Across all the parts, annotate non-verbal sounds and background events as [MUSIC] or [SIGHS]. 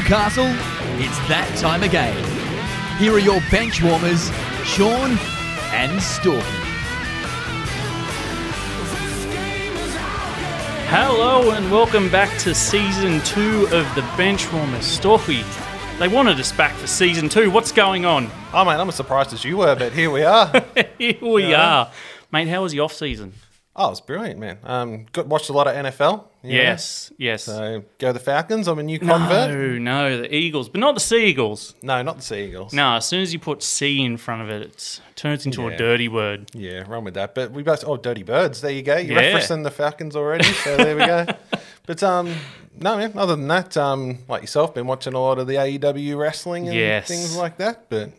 Newcastle, it's that time again. Here are your bench warmers, Sean and Storky. Hello and welcome back to season two of the Benchwarmers. Storky, they wanted us back for season two. What's going on? Oh, mate, I'm as surprised as you were, but here we are. [LAUGHS] Here we Yeah. are. Mate, how was the off season? Oh, it's brilliant, man. Um, got watched a lot of NFL. you know. Yes, yes. So go the Falcons. I'm a new convert. no, no, the Eagles, but not the Seagulls. No, not the Seagulls. No, as soon as you put C in front of it, it turns into Yeah. a dirty word. Yeah, wrong with that. But we both oh, dirty birds. There you go. You're Yeah. referencing the Falcons already. So there we go. [LAUGHS] But um, no, man. Other than that, um, like yourself, been watching a lot of the AEW wrestling and Yes. things like that. But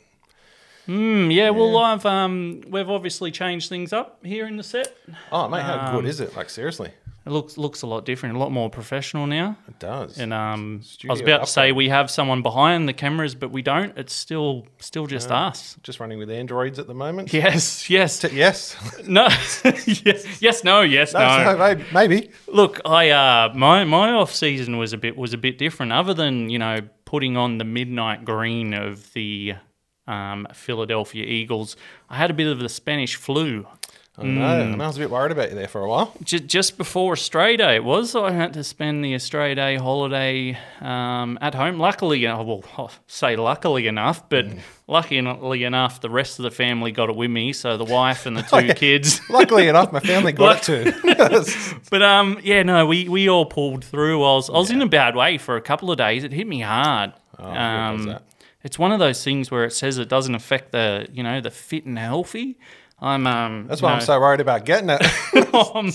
Hmm, yeah, well, I've um, we've obviously changed things up here in the set. oh, mate, how Um, good is it? Like seriously, It looks looks a lot different, a lot more professional now. it does. And um, I was about to say we have someone behind the cameras, but we don't. It's still still just us. Just running with androids at the moment. Yes, yes, T- yes. [LAUGHS] no, [LAUGHS] yes, yes, no, yes, no. no, maybe. Look, I uh, my my off season was a bit was a bit different. Other than you know putting on the midnight green of the um, Philadelphia Eagles, I had a bit of the Spanish flu. I know. I know. I was a bit worried about you there for a while. Just, just before Australia Day, it was. I had to spend the Australia Day holiday um, at home. Luckily, uh, [LAUGHS] I'll say luckily enough, but Mm. luckily enough, the rest of the family got it with me. So the wife and the [LAUGHS] two kids. [LAUGHS] Luckily enough, my family got it too. But um, yeah, no, we, we all pulled through. I was I was in a bad way for a couple of days. It hit me hard. Oh, what um, was that? It's one of those things where it says it doesn't affect the you know the fit and healthy. I'm um. That's why know, I'm so worried about getting it. [LAUGHS] [LAUGHS] I'm,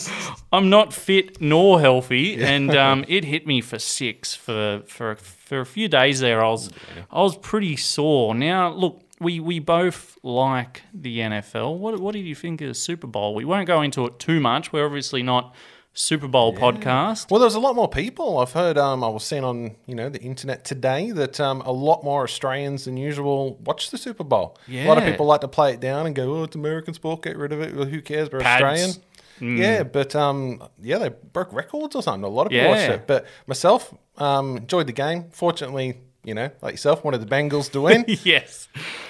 I'm not fit nor healthy, and um, it hit me for six for for for a few days there. I was I was pretty sore. Now look, we we both like the NFL. What what did you think of the Super Bowl? We won't go into it too much. We're obviously not Super Bowl podcast. well, there's a lot more people. I've heard. Um, I was seeing on you know the internet today that um, a lot more Australians than usual watch the Super Bowl. A lot of people like to play it down and go, "Oh, it's American sport. Get rid of it. Well, who cares? We're Pads. Australian." Yeah, but um, yeah, they broke records or something. A lot of people watched it. But myself um, enjoyed the game. Fortunately, you know, like yourself, wanted the Bengals to win. [LAUGHS] yes,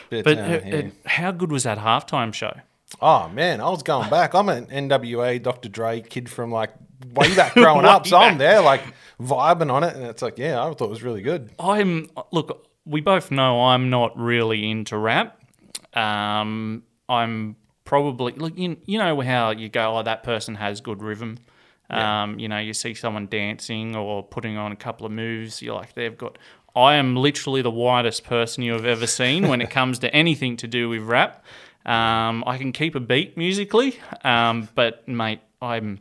But, but uh, uh, yeah. uh, how good was that halftime show? Oh man, I was going back. I'm an NWA Dr. Dre kid from like way back [LAUGHS] growing up, so I'm there like vibing on it, and it's like, yeah, I thought it was really good. I'm look. We both know I'm not really into rap. Um, I'm probably look. You, you know how you go. Oh, that person has good rhythm. Um, you know, you see someone dancing or putting on a couple of moves. You're like, they've got. I am literally the whitest person you have ever seen when it comes to anything to do with rap. Um, I can keep a beat musically, um, but mate, I'm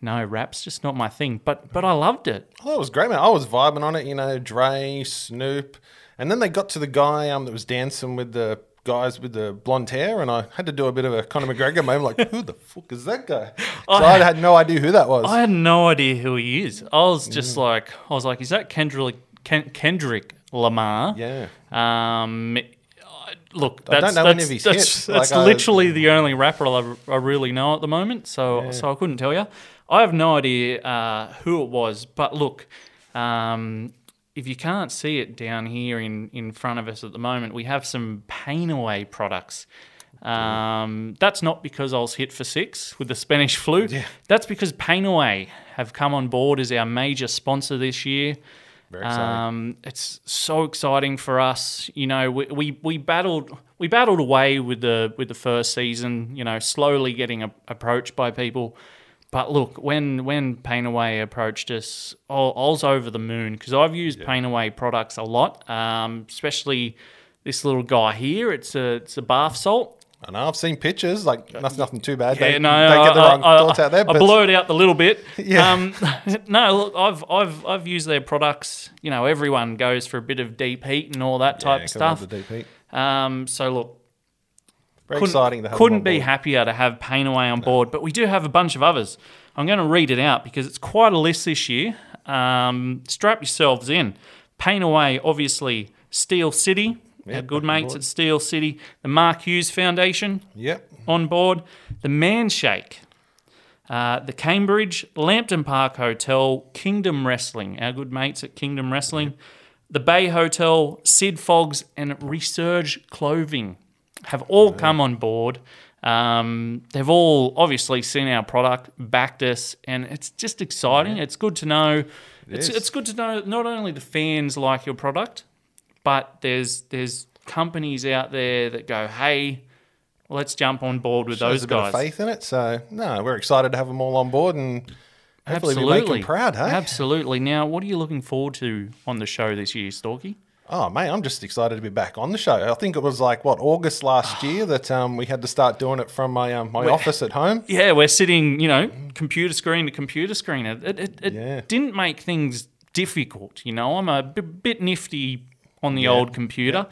no rap's just not my thing. But but I loved it. Oh, it was great, man. I was vibing on it, you know, Dre, Snoop, and then they got to the guy um that was dancing with the guys with the blonde hair, and I had to do a bit of a Conor McGregor moment, like, who the fuck is that guy? [LAUGHS] So I had no idea who that was. I had no idea who he is. I was just like, I was like, is that Kendrick Ken, Kendrick Lamar? yeah. Um, I- look, I that's don't know any that's, of his that's, hits. that's Like, I- literally the only rapper I, I really know at the moment. So so I couldn't tell you. I have no idea uh, who it was. But look, um, if you can't see it down here in, in front of us at the moment, we have some pain away products. Um, that's not because I was hit for six with the Spanish flu. That's because Pain Away have come on board as our major sponsor this year. Very exciting. Um, it's so exciting for us. You know, we, we, we battled we battled away with the with the first season. You know, slowly getting a, approached by people. But look, when when Pain Away approached us, I, I was over the moon because I've used Pain Away products a lot, um, especially this little guy here. It's a it's a bath salt. I know I've seen pictures, like that's nothing too bad. Yeah, Don't- no, don't get the I- wrong I, thoughts I, out there. I But blurred out the little bit. [LAUGHS] Yeah. Um, [LAUGHS] no, look, I've I've I've used their products. You know, everyone goes for a bit of deep heat and all that type Yeah, of stuff. the deep heat. Um, so look, Very couldn't, exciting to have couldn't be happier to have Pain Away on board, but we do have a bunch of others. I'm going to read it out because it's quite a list this year. Um, strap yourselves in. Pain Away, obviously, Steel City, Yeah, our good mates at Steel City, the Mark Hughes Foundation Yep. on board, the Manshake, uh, the Cambridge, Lambton Park Hotel, Kingdom Wrestling, our good mates at Kingdom Wrestling, the Bay Hotel, Sid Fogs, and Resurge Clothing have all come on board. Um, they've all obviously seen our product, backed us, and it's just exciting. It's good to know. it's, it's good to know not only the fans like your product, but there's there's companies out there that go, hey, let's jump on board with There's those a bit guys. of faith in it. So no, we're excited to have them all on board and hopefully we Absolutely, make them proud. Hey. Absolutely. Now, what are you looking forward to on the show this year, Storky? Oh mate, I'm just excited to be back on the show. I think it was like what August last [SIGHS] year that um, we had to start doing it from my um, my office at home. [LAUGHS] Yeah, we're sitting, you know, computer screen to computer screen. It, it, it, it Yeah. didn't make things difficult, you know. I'm a b- bit nifty on the old computer,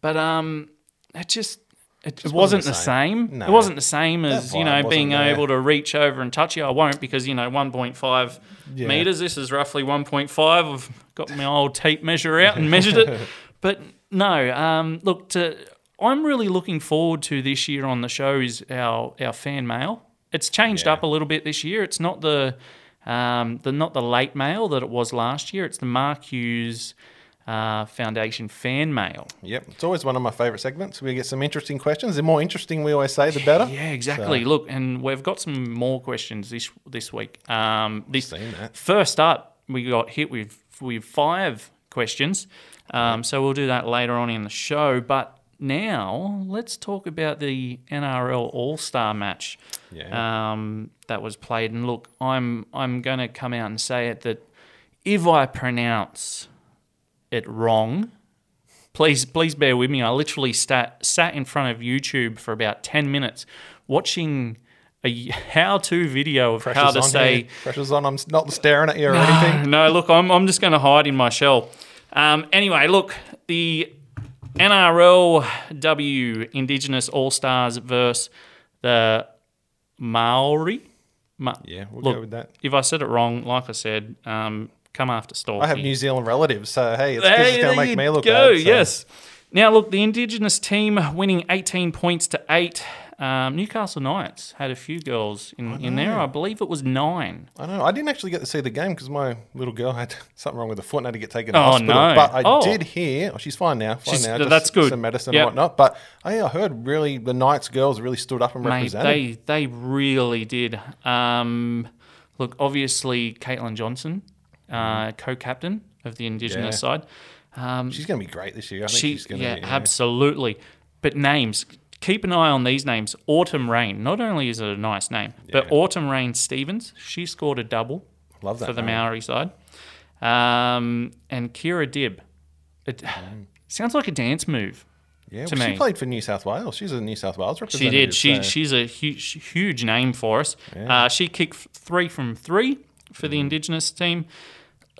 but um, it just it, it wasn't, the same. same. No. it wasn't the same as you know being there. able to reach over and touch you. I won't because you know 1.5 Yeah. meters. This is roughly 1.5. I've got my old tape measure out and measured it, [LAUGHS] but no. Um, look, to, I'm really looking forward to this year on the show is our our fan mail. It's changed Yeah. up a little bit this year. It's not the um, the not the late mail that it was last year. It's the Mark Hughes uh, Foundation fan mail. Yep, it's always one of my favourite segments. We get some interesting questions. The more interesting we always say, the better. Yeah, exactly. Look, and we've got some more questions this this week. Um, this Seen that. first up, we got hit with with five questions. Um, so we'll do that later on in the show. But now let's talk about the NRL All Star match Yeah. um, that was played. And look, I'm I'm going to come out and say it that if I pronounce it wrong, please please bear with me. I literally sat sat in front of YouTube for about ten minutes watching a how-to video of how to on say. here. Pressure's on. I'm not staring at you or anything. No, look, I'm, I'm just going to hide in my shell. Um, anyway, look, the NRLW Indigenous All Stars versus the Maori. Ma- Yeah, we'll look, go with that. If I said it wrong, like I said, um, come after Storky. I have New Zealand relatives, so hey, it's, Hey, going to make me look go. bad. so- Yes. Now, look, the Indigenous team winning 18 points to eight. Um, Newcastle Knights had a few girls in, in there. I believe it was nine. I don't know. I didn't actually get to see the game because my little girl had [LAUGHS] something wrong with her foot and had to get taken to Oh, hospital. no. But I Oh. did hear, oh, she's fine now. Fine She's- now. that's good. Some medicine Yep. and whatnot. But yeah, I heard really the Knights girls really stood up and Mate, represented. they they really did. Um, look, obviously, Caitlan Johnston, uh, co-captain of the Indigenous Yeah. side. Um, she's going to be great this year. I think she, she's going to yeah, be. absolutely. But names, keep an eye on these names. Autumn Rain. Not only is it a nice name, but Autumn Rain Stephens. She scored a double Love that. for the name. Maori side. Um, and Kirra Dibb. It [SIGHS] sounds like a dance move. Yeah, well, she played for New South Wales. She's a New South Wales She representative. did. She so- she's a huge huge name for us. Uh, she kicked three from three for Mm. the Indigenous team.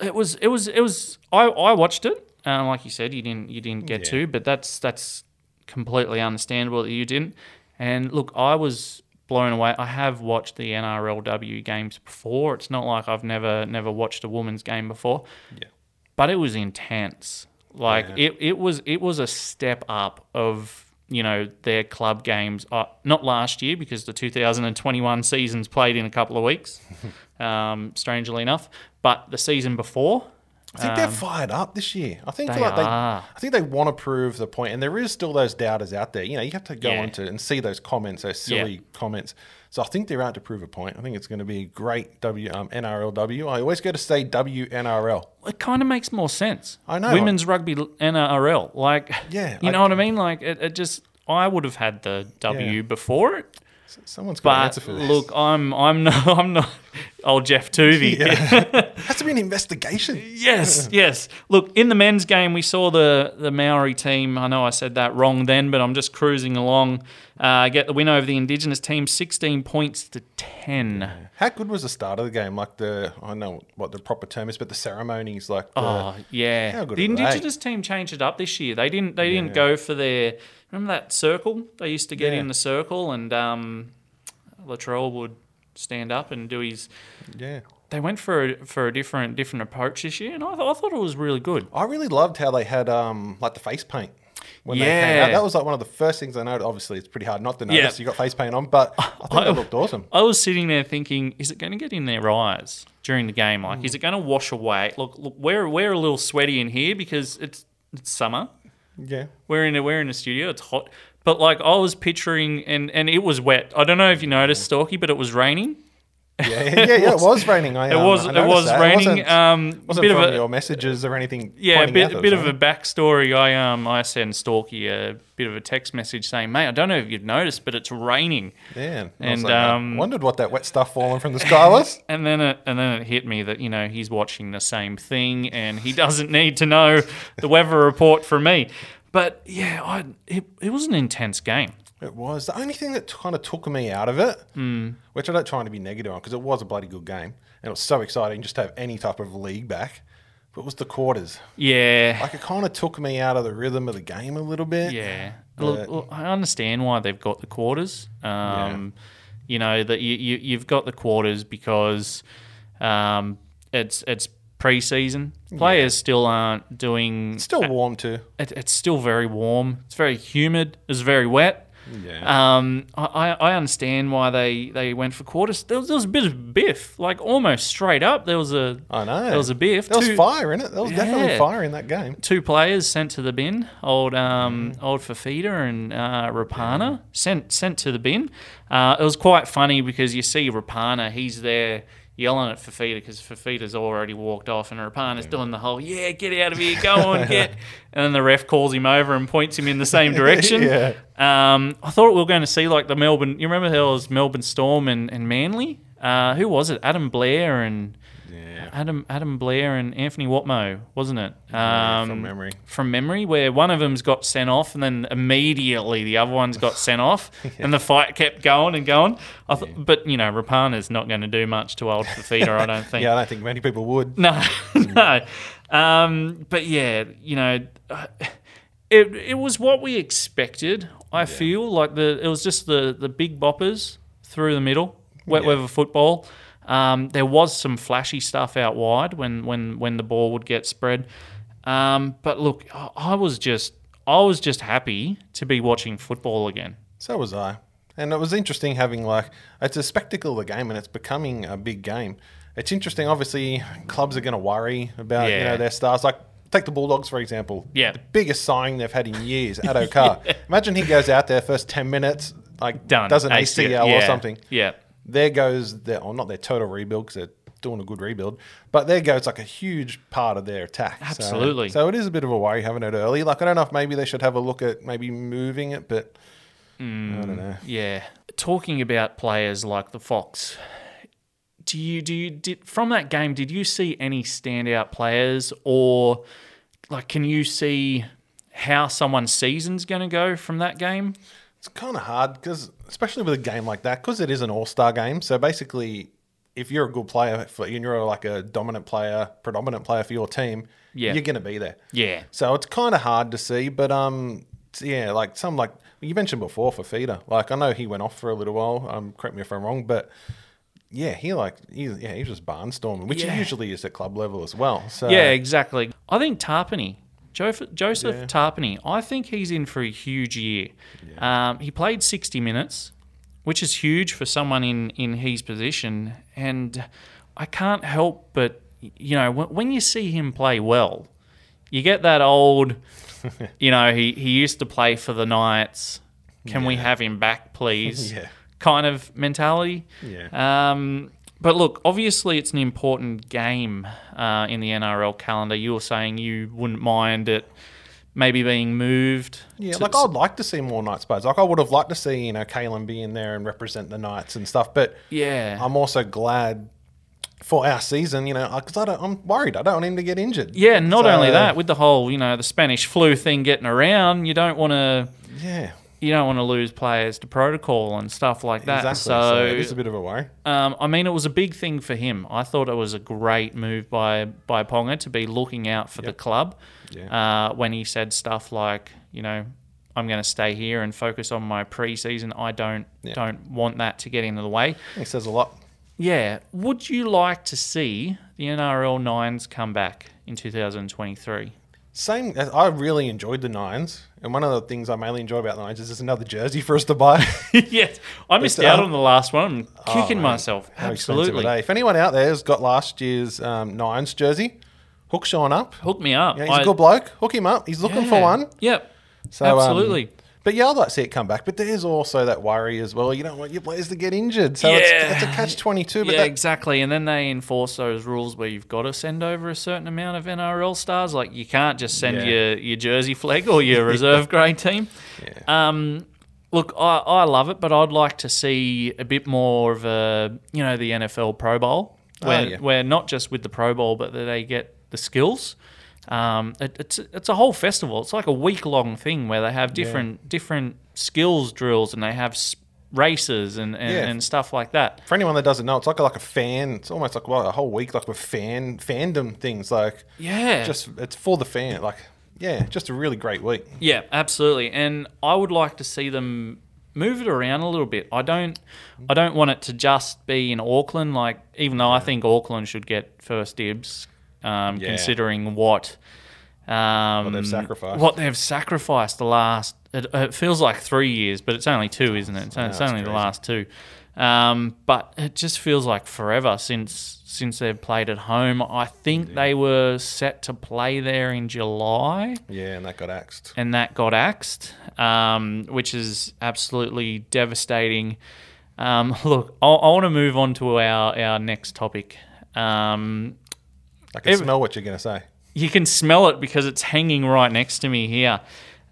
It was it was it was. I, I watched it. Uh, like you said, you didn't you didn't get Yeah. to, but that's that's completely understandable that you didn't. And look, I was blown away. I have watched the NRLW games before. It's not like I've never never watched a women's game before yeah. but it was intense. Like Yeah. it, it was it was a step up of you know their club games. Uh, not last year because the 2021 season's played in a couple of weeks, [LAUGHS] um, strangely enough. But the season before, I think they're fired up this year. I think Um, they like they, are. I think they want to prove the point, and there is still those doubters out there. You know, you have to go Yeah. onto and see those comments, those silly comments. So I think they're out to prove a point. I think it's going to be a great W um, NRLW. I always go to say WNRL. it kind of makes more sense. I know. women's rugby NRL. Like, Yeah, you I- know what I mean. Like it, it just. I would have had the W Yeah. before it, Someone's got an answer but for this. look, I'm I'm not [LAUGHS] I'm not old Geoff Toovey. [LAUGHS] [LAUGHS] has to be an investigation. Yes, yes. Look, in the men's game, we saw the the Maori team. I know I said that wrong then, but I'm just cruising along. Uh, get the win over the Indigenous team, 16 points to 10. How good was the start of the game? Like the I don't know what the proper term is, but the ceremonies, like the, Oh yeah, the are they? Indigenous team changed it up this year. They didn't. They didn't go for their. Remember that circle? They used to get Yeah. in the circle, and um, Latrell would stand up and do his. yeah. They went for a, for a different different approach this year, and I, th- I thought it was really good. I really loved how they had um like the face paint. when they came Yeah. out. That was like one of the first things I noticed. Obviously, it's pretty hard not to notice. Yeah. You got face paint on, but I think I- it looked awesome. I was sitting there thinking, is it going to get in their eyes during the game? Like, is it going to wash away? Look, look, we're we're a little sweaty in here because it's it's summer. Yeah. We're in a we're in a studio. It's hot, but like I was picturing, and and it was wet. I don't know if you noticed, Storky, but it was raining. Yeah, [LAUGHS] yeah, yeah, it was raining. I, It um, was I it was that. raining. It wasn't, um, wasn't bit from of a your messages or anything. yeah, a bit, a bit of a backstory. I um I sent Storky a bit of a text message saying, "Mate, I don't know if you've noticed, but it's raining." Yeah, and, was like, I um, wondered what that wet stuff falling from the sky was. [LAUGHS] And then it and then it hit me that you know he's watching the same thing and he doesn't need to know the weather report from me. But yeah, I, it it was an intense game. It was the only thing that kind of took me out of it, Hmm. which I don't try to be negative on because it was a bloody good game and it was so exciting just to have any type of league back. But it was the quarters. Yeah, Like it kind of took me out of the rhythm of the game a little bit. yeah. Look, look, I understand why they've got the quarters. Um, You know that you, you you've got the quarters because um, it's it's preseason. Players still aren't doing. It's still warm too. It, it's still very warm. It's very humid. It's very wet. Yeah. Um, I, I understand why they, they went for quarters. There was, there was a bit of biff, like almost straight up. There was a I know. there was a biff. There was fire in it. There was definitely fire in that game. two players sent to the bin. Old um, old Fifita and uh, Rapana sent sent to the bin. Uh, it was quite funny because you see Rapana, he's there yelling at Fifita because Fifita's already walked off, and Rapana's doing the whole "Yeah, get out of here, go on, [LAUGHS] get." And then the ref calls him over and points him in the same [LAUGHS] direction. Yeah. Um, I thought we were going to see like the Melbourne. You remember there was Melbourne Storm and, and Manly. Uh, who was it? Adam Blair and Yeah. Adam Adam Blair and Anthony Watmough, wasn't it? Yeah, Um, from memory. From memory, where one of them's got sent off, and then immediately the other one's got sent off, [LAUGHS] and the fight kept going and going. I th- But you know, Rapana's not going to do much to old Fifita, I don't [LAUGHS] think. Yeah, I don't think many people would. No, [LAUGHS] no. Um, but yeah, you know, [SIGHS] it it was what we expected. I feel like the it was just the the big boppers through the middle, wet Yeah. weather football. Um, there was some flashy stuff out wide when when when the ball would get spread. Um, but look, I, was just I was just happy to be watching football again. So was I. And it was interesting having like it's a spectacle of the game and it's becoming a big game. It's interesting, obviously, clubs are gonna worry about you know their stars. Like take the Bulldogs for example. Yeah. The biggest signing they've had in years, Addo Carr. [LAUGHS] Imagine he goes out there first ten minutes, like Done. does an ACL, ACL or something. Yeah. There goes their or not their total rebuild because they're doing a good rebuild, but there goes like a huge part of their attack. Absolutely. So, it is a bit of a worry having it early. Like I don't know if maybe they should have a look at maybe moving it, but I don't hmm, know. Yeah. Talking about players like the Fox, do you do you did from that game? Did you see any standout players, or like can you see how someone's season's going to go from that game? It's kind of hard because, especially with a game like that, because it is an all-star game. So basically, if you're a good player for, and you're like a dominant player, predominant player for your team, Yeah. you're going to be there. Yeah. So it's kind of hard to see, but um, yeah, like some like you mentioned before Fifita. Like I know he went off for a little while. Um, correct me if I'm wrong, but yeah, he like he, yeah he was just barnstorming, which Yeah. he usually is at club level as well. So Yeah, exactly. I think Tapine, Joseph, Joseph Yeah. Tapine, I think he's in for a huge year. Um, he played 60 minutes, which is huge for someone in, in his position. And I can't help but, you know, when, when you see him play well, you get that old, [LAUGHS] you know, he, he used to play for the Knights. Can we have him back, please? [LAUGHS] Yeah. Kind of mentality. Yeah. Um, but look, obviously, it's an important game uh, in the NRL calendar. You were saying you wouldn't mind it maybe being moved. Yeah, like I'd like to see more Knights players. Like I would have liked to see you know Kalyn be in there and represent the Knights and stuff. But yeah, I'm also glad for our season, you know, because I don't, I'm worried. I don't want him to get injured. yeah. Not So, only that, with the whole you know the Spanish flu thing getting around, you don't want to yeah, you don't want to lose players to protocol and stuff like that. exactly. So, So, it is a bit of a worry. Um, I mean, it was a big thing for him. I thought it was a great move by by Ponga to be looking out for the club Yeah. uh, when he said stuff like, you know, I'm going to stay here and focus on my preseason. I don't Yeah. don't want that to get in the way. He says a lot. Yeah. Would you like to see the NRL nines come back in 2023? Same. I really enjoyed the nines, and one of the things I mainly enjoy about the nines is there's another jersey for us to buy. [LAUGHS] yes, I missed It's, out um, on the last one. I'm kicking man, myself. How expensive Absolutely. are they? If anyone out there has got last year's um, nines jersey, hook Sean up. Hook me up. Yeah, he's a I- good bloke. Hook him up. He's looking for Yeah. one. Yep. So, um, Absolutely. But yeah, I'd like to see it come back. But there's also that worry as well. You don't want your players to get injured. So it's, Yeah. it's a catch 22. But yeah, that, exactly. And then they enforce those rules where you've got to send over a certain amount of NRL stars. Like you can't just send Yeah. your, your jersey flag or your [LAUGHS] reserve grade team. Um, look, I, I love it, but I'd like to see a bit more of a you know the NFL Pro Bowl where Oh, yeah. where not just with the Pro Bowl, but that they get the skills. Um, it, it's it's a whole festival. It's like a week long thing where they have different different skills drills and they have races and, and, Yeah. and stuff like that. for anyone that doesn't know, it's like a, like a fan. It's almost like what, a whole week, like with fan fandom things. Like Yeah. just it's for the fan. Like yeah, just a really great week. Yeah, absolutely. And I would like to see them move it around a little bit. I don't I don't want it to just be in Auckland like even though I think Auckland should get first dibs um, Yeah. considering what um, What they've sacrificed. What they've sacrificed the last it, it feels like 3 years, but it's only 2, isn't it? It's, it's that's only the last 2. Um, but it just feels like forever since since they've played at home. I think they were set to play there in July Yeah, and that got axed. and that got axed, um, which is absolutely devastating. Um, [LAUGHS] look, I, I want to move on to our, our next topic. Um, I can Ev- smell what you're gonna say. you can smell it because it's hanging right next to me here.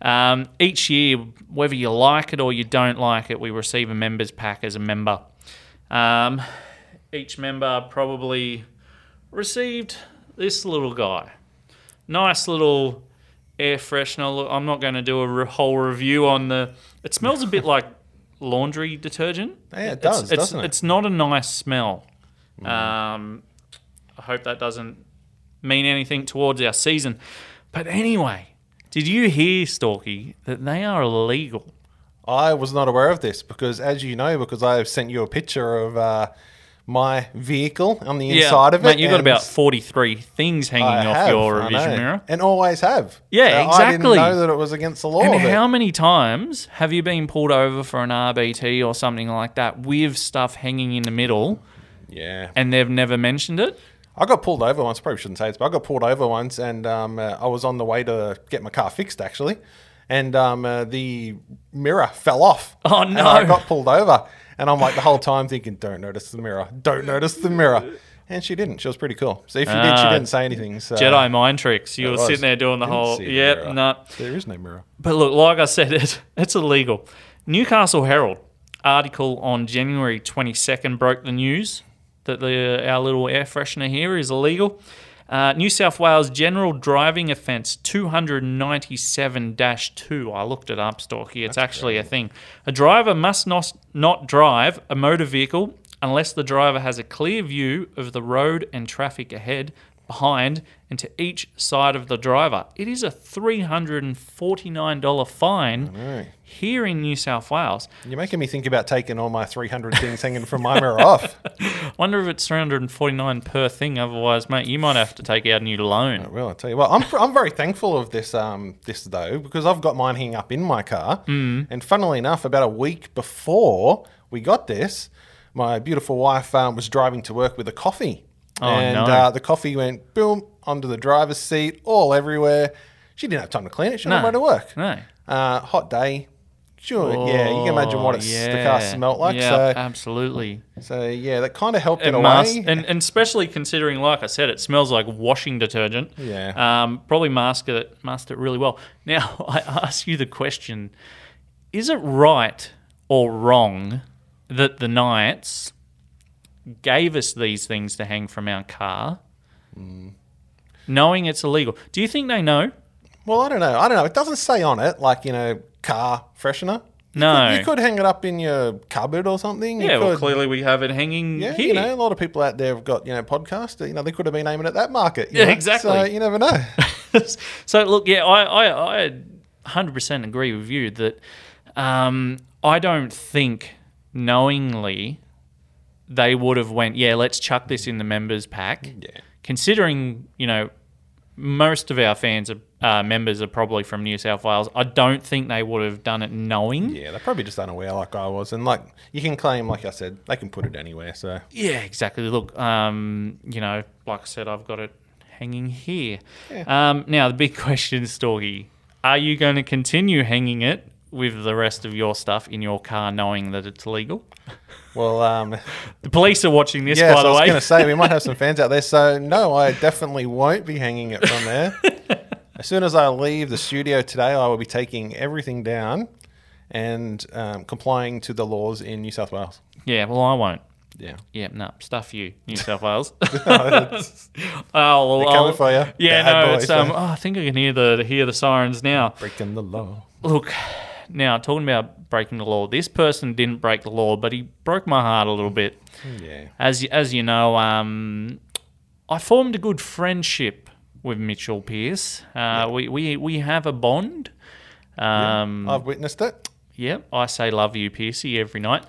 Um, each year, whether you like it or you don't like it, we receive a members pack as a member. Um, each member probably received this little guy. Nice little air freshener. I'm not going to do a re- whole review on the. It smells a bit [LAUGHS] like laundry detergent. Yeah, it It's- does, it's, doesn't it? It's not a nice smell. Um, I hope that doesn't mean anything towards our season. But anyway, did you hear, Storky, that they are illegal? I was not aware of this because, as you know, because I have sent you a picture of uh, my vehicle on the inside of it. mate, you got about 43 things hanging I off have, your revision mirror. and always have. Yeah, So I didn't know that it was against the law. And how many times have you been pulled over for an RBT or something like that with stuff hanging in the middle yeah, and they've never mentioned it? I got pulled over once. Probably shouldn't say this, but I got pulled over once, and um, uh, I was on the way to get my car fixed actually, and um, uh, the mirror fell off. Oh, And no. I got pulled over, and I'm like the whole time thinking, "Don't notice the mirror. Don't notice the mirror." And she didn't. She was pretty cool. So if you did, she Ah, didn't say anything. So Jedi mind tricks. You were was. sitting there doing the Didn't whole, see the yep, mirror. nah. There is no mirror. But look, like I said, [LAUGHS] it, it's illegal. Newcastle Herald article on January 22nd broke the news that the, our little air freshener here is illegal. Uh, New South Wales General Driving Offence 297 2. I looked it up, Storky. It's actually a thing. A driver must not, not drive a motor vehicle unless the driver has a clear view of the road and traffic ahead, behind, and to each side of the driver. It is a $349 fine here in New South Wales. You're making me think about taking all my 300 things hanging from my mirror off. [LAUGHS] Wonder if it's 349 per thing. Otherwise, mate, you might have to take out a new loan. Well, I'll tell you what, I'm, I'm very thankful of this um this though because I've got mine hanging up in my car, mm. and funnily enough, about a week before we got this, my beautiful wife um, was driving to work with a coffee, Oh, and no. uh, the coffee went boom onto the driver's seat, all everywhere. She didn't have time to clean it. She No. went to work. No. Uh, hot day. Sure, yeah, you can imagine what Oh, it's, the car smelt like. Yeah, so, absolutely. so yeah, that kind of helped It in a way. and, and especially considering, like I said, it smells like washing detergent. Yeah. Um, probably mask it, masked it really well. Now, [LAUGHS] I ask you the question: Is it right or wrong that the Knights gave us these things to hang from our car, Mm. knowing it's illegal? Do you think they know? Well, I don't know. I don't know. It doesn't say on it, like, you know, car freshener. You No. Could, you could hang it up in your cupboard or something. You Yeah, well, clearly we have it hanging Yeah, here. you know, a lot of people out there have got, you know, podcasts. You know, they could have been aiming at that market. Yeah, know? exactly. So you never know. [LAUGHS] so look, yeah, I, I, I 100% agree with you that um, I don't think knowingly they would have went, yeah, let's chuck this in the members pack. Yeah. Considering, you know, most of our fans are, uh, members are probably from New South Wales. I don't think they would have done it knowing. Yeah, they're probably just unaware like I was. And like you can claim, like I said, they can put it anywhere. So Yeah, exactly. Look, um, you know, like I said, I've got it hanging here. Um, now, the big [LAUGHS] question, Storky, are you going to continue hanging it with the rest of your stuff in your car, knowing that it's legal? Well, um, The police are watching this, yeah, by so I was going to say we might have some [LAUGHS] fans out there. So no, I definitely won't be hanging it from there. [LAUGHS] as soon as I leave the studio today, I will be taking everything down and um, complying to the laws in New South Wales. yeah, well, I won't. Yeah. Yeah, no, stuff you, New South Wales. [LAUGHS] oh, well, They're coming I'll- for you. Yeah, Bad no, boys, it's um. eh? Oh, I think I can hear the hear the sirens now. Breaking the law. Look, now talking about breaking the law, this person didn't break the law, but he broke my heart a little bit. Yeah. As you, as you know, um, I formed a good friendship with Mitchell Pearce. Uh, we, we we have a bond. Um, I've witnessed it. Yep, I say love you, Pearcey, every night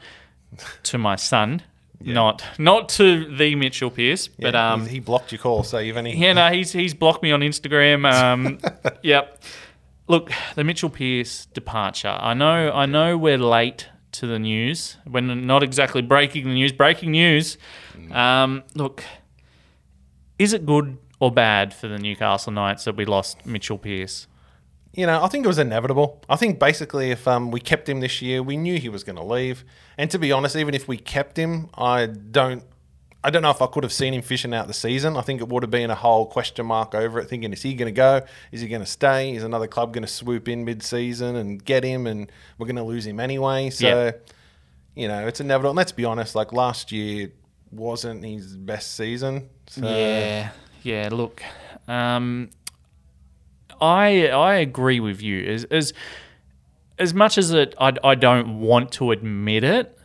to my son. [LAUGHS] Not not to the Mitchell Pearce, but um, he, he blocked your call. So you've any. yeah, no, he's he's blocked me on Instagram. Um, [LAUGHS] yep. Look, the Mitchell Pearce departure. I know, I know, we're late to the news. We're not exactly breaking the news. Breaking news. Um, look, is it good or bad for the Newcastle Knights that we lost Mitchell Pearce? You know, I think it was inevitable. I think basically, if um, we kept him this year, we knew he was going to leave. And to be honest, even if we kept him, I don't, I don't know if I could have seen him fishing out the season. I think it would have been a whole question mark over it, thinking is he going to go? Is he going to stay? Is another club going to swoop in mid-season and get him? And we're going to lose him anyway. So, Yeah. you know, it's inevitable. And let's be honest, like last year wasn't his best season. So, Yeah, yeah. Look, um, I I agree with you. As as as much as it, I I don't want to admit it.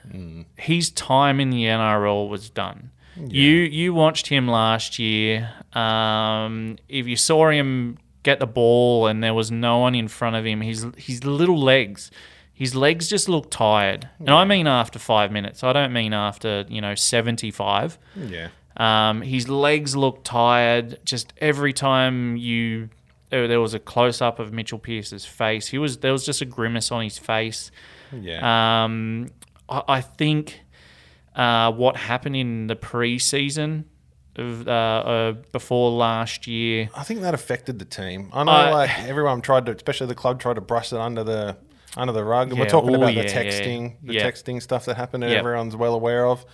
His time in the NRL was done. You you watched him last year. Um, if you saw him get the ball and there was no one in front of him, his his little legs. His legs just look tired, and I mean after five minutes. I don't mean after you know seventy five. yeah. Um, his legs looked tired. Just every time you there there was a close up of Mitchell Pearce's face, he was there was just a grimace on his face. Yeah. Um, I, I think uh, what happened in the preseason of uh, uh, before last year. I think that affected the team. I know, Uh, like everyone tried to, especially the club, tried to brush it under the under the rug. And we're talking about yeah, the yeah, texting, the yeah. texting stuff that happened, and Yeah. everyone's well aware of.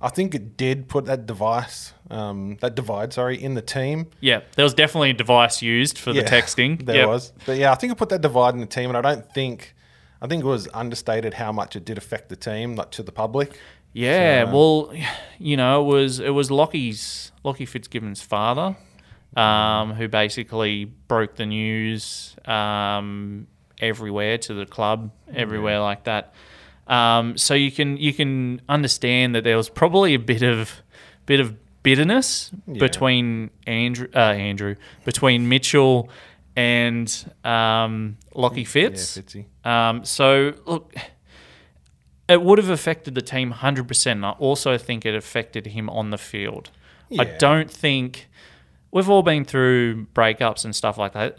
I think it did put that device, um, that divide, sorry, in the team. Yeah, there was definitely a device used for the texting. [LAUGHS] there Yep. was, but yeah, I think it put that divide in the team, and I don't think, I think it was understated how much it did affect the team, like to the public. Yeah, So, uh, well, you know, it was it was Lockie's Lockie Fitzgibbon's father, um, who basically broke the news um, everywhere to the club, everywhere like that. Um, so you can you can understand that there was probably a bit of bit of bitterness between Andrew uh, Andrew between Mitchell and um, Lockie Yeah, Fitz. Fitzy. Um, so look, it would have affected the team hundred percent. I also think it affected him on the field. I don't think we've all been through breakups and stuff like that,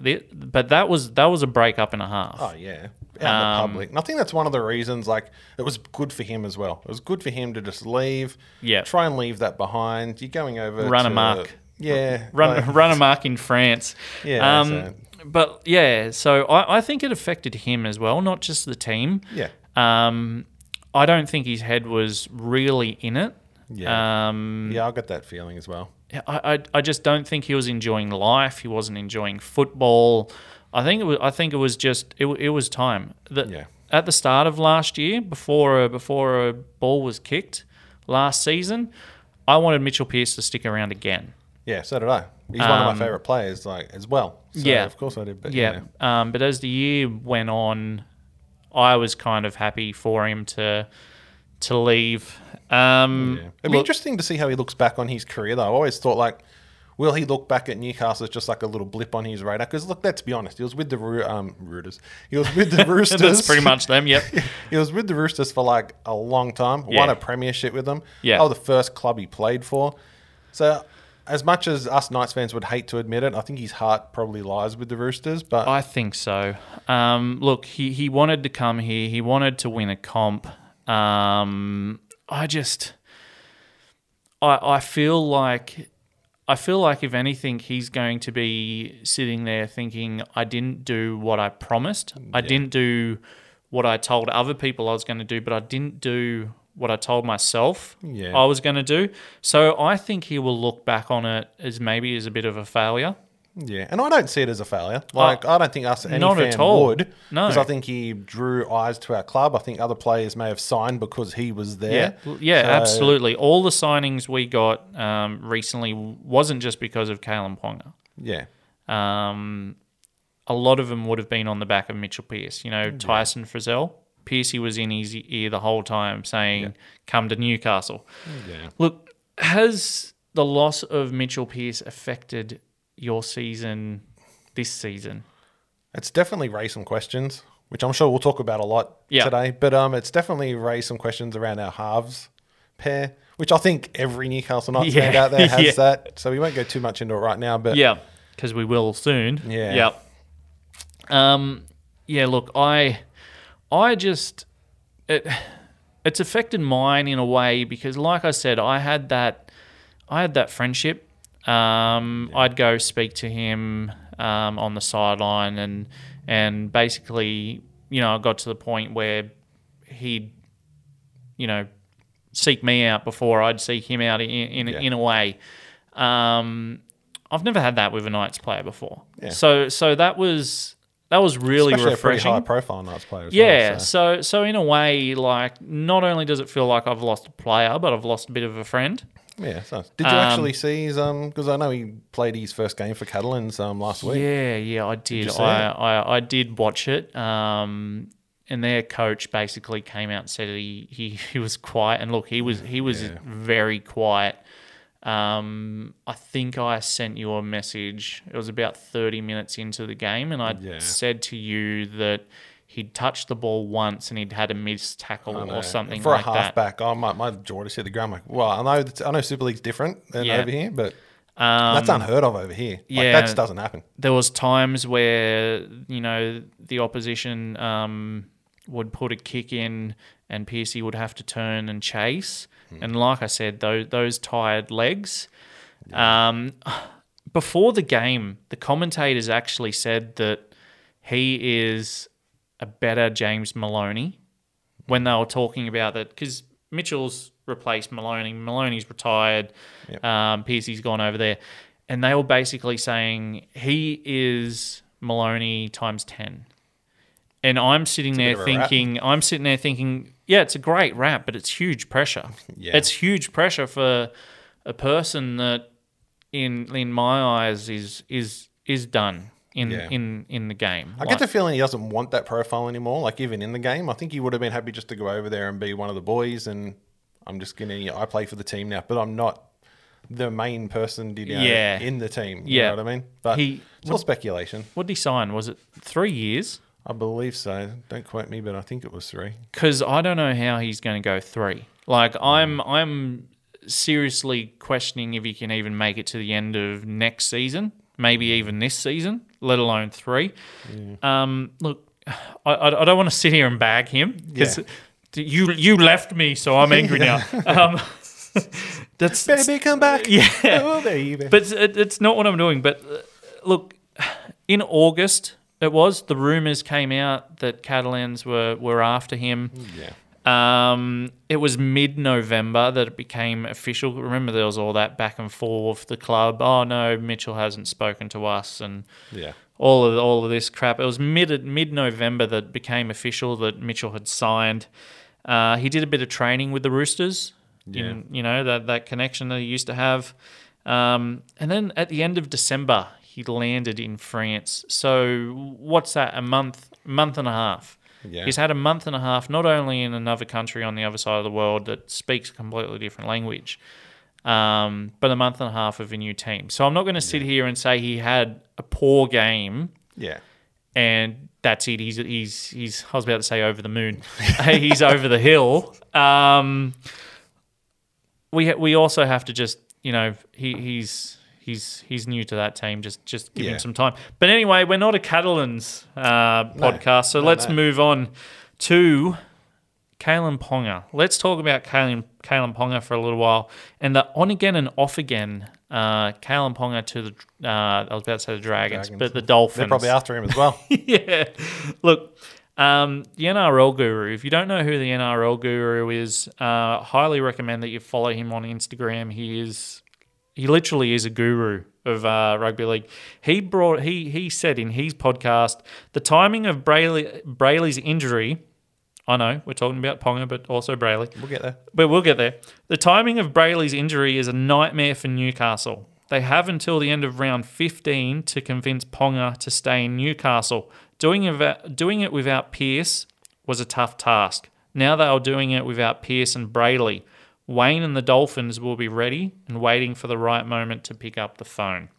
but that was that was a breakup and a half. Oh yeah, out in the Um, public. And I think that's one of the reasons. Like, it was good for him as well. It was good for him to just leave. Yeah. try and leave that behind. You're going over Run to, amok. Yeah, run like- [LAUGHS] run amok in France. Yeah, Um, but yeah, so I, I think it affected him as well, not just the team. Yeah, Um, I don't think his head was really in it. Yeah. Um, yeah. I got that feeling as well. I, I, I just don't think he was enjoying life. He wasn't enjoying football. I think it was. I think it was just. It, it was time. The, Yeah. At the start of last year, before a, before a ball was kicked last season, I wanted Mitchell Pearce to stick around again. Yeah, so did I. He's one of my favorite players, like as well. So Um, yeah. of course I did. But Yeah. Um, but as the year went on, I was kind of happy for him to to leave. Um, Yeah. It'd be look- interesting to see how he looks back on his career, though. I always thought, like, will he look back at Newcastle as just like a little blip on his radar? Because, look, let's be honest, he was with the um, Roosters. He was with the [LAUGHS] Roosters. That's pretty much them. Yep. [LAUGHS] he was with the Roosters for like a long time. Yeah. Won a premiership with them. Yeah. Was the first club he played for. So as much as us Knights fans would hate to admit it, I think his heart probably lies with the Roosters. But I think so. Um, look, he, he wanted to come here. He wanted to win a comp. Um, I just, I I feel like, I feel like if anything, he's going to be sitting there thinking, I didn't do what I promised. I didn't do what I told other people I was going to do, but I didn't do what I told myself Yeah. I was going to do. So I think he will look back on it as maybe as a bit of a failure. yeah, and I don't see it as a failure. Like I don't think us any not fan at all. would. No. because I think he drew eyes to our club. I think other players may have signed because he was there. Yeah, yeah, So- absolutely. All the signings we got um, recently wasn't just because of Kalyn Ponga. Yeah, Um, a lot of them would have been on the back of Mitchell Pearce. You know, Tyson Frizell. Pearcey was in his ear the whole time saying, "Come to Newcastle." yeah. Look, has the loss of Mitchell Pearce affected your season this season? It's definitely raised some questions, which I'm sure we'll talk about a lot Yeah. today. But um, it's definitely raised some questions around our halves pair, which I think every Newcastle Knights fan out there [LAUGHS] has Yeah. that. So we won't go too much into it right now. But Yeah, because we will soon. Yeah. Yep. Um. Yeah. Look, I, I just, it, it's affected mine in a way because, like I said, I had that, I had that friendship. Um, I'd go speak to him um, on the sideline, and and basically, you know, I got to the point where he'd, you know, seek me out before I'd seek him out in in, Yeah. in a way. Um, I've never had that with a Knights player before. Yeah. So so that was that was really especially a pretty refreshing. high profile Knights player. As yeah. Well, so. so so in a way, like not only does it feel like I've lost a player, but I've lost a bit of a friend. Yeah. So did you Um, actually see his um? Because I know he played his first game for Catalans um last week. Yeah, yeah, I did. see I. I I did watch it. Um, and their coach basically came out and said he, he, [LAUGHS] he was quiet. And look, he was he was Yeah. very quiet. Um, I think I sent you a message. It was about thirty minutes into the game, and I Yeah. said to you that he'd touched the ball once and he'd had a missed tackle or something for like a that. halfback. Oh, my, my jaw just hit the ground. Like, well, I know I know Super League's different than Yeah. over here, but Um, that's unheard of over here. Like, yeah. that just doesn't happen. there was times where you know the opposition um, would put a kick in and Pearcey would have to turn and chase. And like I said, those those tired legs. Um, [SIGHS] before the game, the commentators actually said that he is a better James Maloney when they were talking about that because Mitchell's replaced Maloney. Maloney's retired. Yep. Um, Pearcey's gone over there, and they were basically saying he is Maloney times ten. And I'm sitting there thinking, I'm sitting there thinking, yeah, it's a great rap, but it's huge pressure. [LAUGHS] Yeah. It's huge pressure for a person that, in in my eyes, is is is done in Yeah. in in the game. I get the feeling he doesn't want that profile anymore. Like even in the game, I think he would have been happy just to go over there and be one of the boys. And I'm just gonna, I play for the team now, but I'm not the main person, you know, Yeah. in the team. You Yeah. know what I mean? But He- it's all speculation. What did he sign? Was it three years? I believe so. Don't quote me, but I think it was three. because I don't know how he's going to go three. Like I'm, I'm seriously questioning if he can even make it to the end of next season, maybe even this season, let alone three. Um, look, I, I don't want to sit here and bag him because you you left me, so I'm [LAUGHS] angry now. Um, [LAUGHS] that's Baby, come back. Yeah. Oh, baby. but it, it's not what I'm doing. But uh, look, in August it was the rumors came out that Catalans were were after him. yeah. Um, it was mid November that it became official. Remember, there was all that back and forth. The club, oh no, Mitchell hasn't spoken to us, and Yeah. all of all of this crap. It was mid mid November that it became official that Mitchell had signed. Uh, he did a bit of training with the Roosters. In, you know that that connection that he used to have. Um, and then at the end of December, he landed in France. So what's that? A month, month and a half. Yeah. He's had a month and a half, not only in another country on the other side of the world that speaks a completely different language, um, but a month and a half of a new team. So I'm not going to sit here and say he had a poor game Yeah. and that's it. He's he's he's. I was about to say over the moon. [LAUGHS] he's over the hill. Um, we we also have to just you know he he's he's he's new to that team. Just just give Yeah. him some time. But anyway, we're not a Catalans uh, podcast, so no, let's no. move on to Kalyn Ponga. Let's talk about Kalyn Kalyn Ponga for a little while and the on again and off again. Uh, Kalyn Ponga to the uh, I was about to say the Dragons, Dragons. but the Dolphins. They're probably after him as well. [LAUGHS] yeah. Look, um, the NRL guru. If you don't know who the NRL guru is, uh, highly recommend that you follow him on Instagram. He is, he literally is a guru of uh, rugby league. He brought he he said in his podcast the timing of Brailey Brailey's injury. I know we're talking about Ponga, but also Brailey. we'll get there. But we'll get there. The timing of Brailey's injury is a nightmare for Newcastle. They have until the end of round 15 to convince Ponga to stay in Newcastle. Doing it, doing it without Pearce was a tough task. Now they are doing it without Pearce and Brailey. Wayne and the Dolphins will be ready and waiting for the right moment to pick up the phone.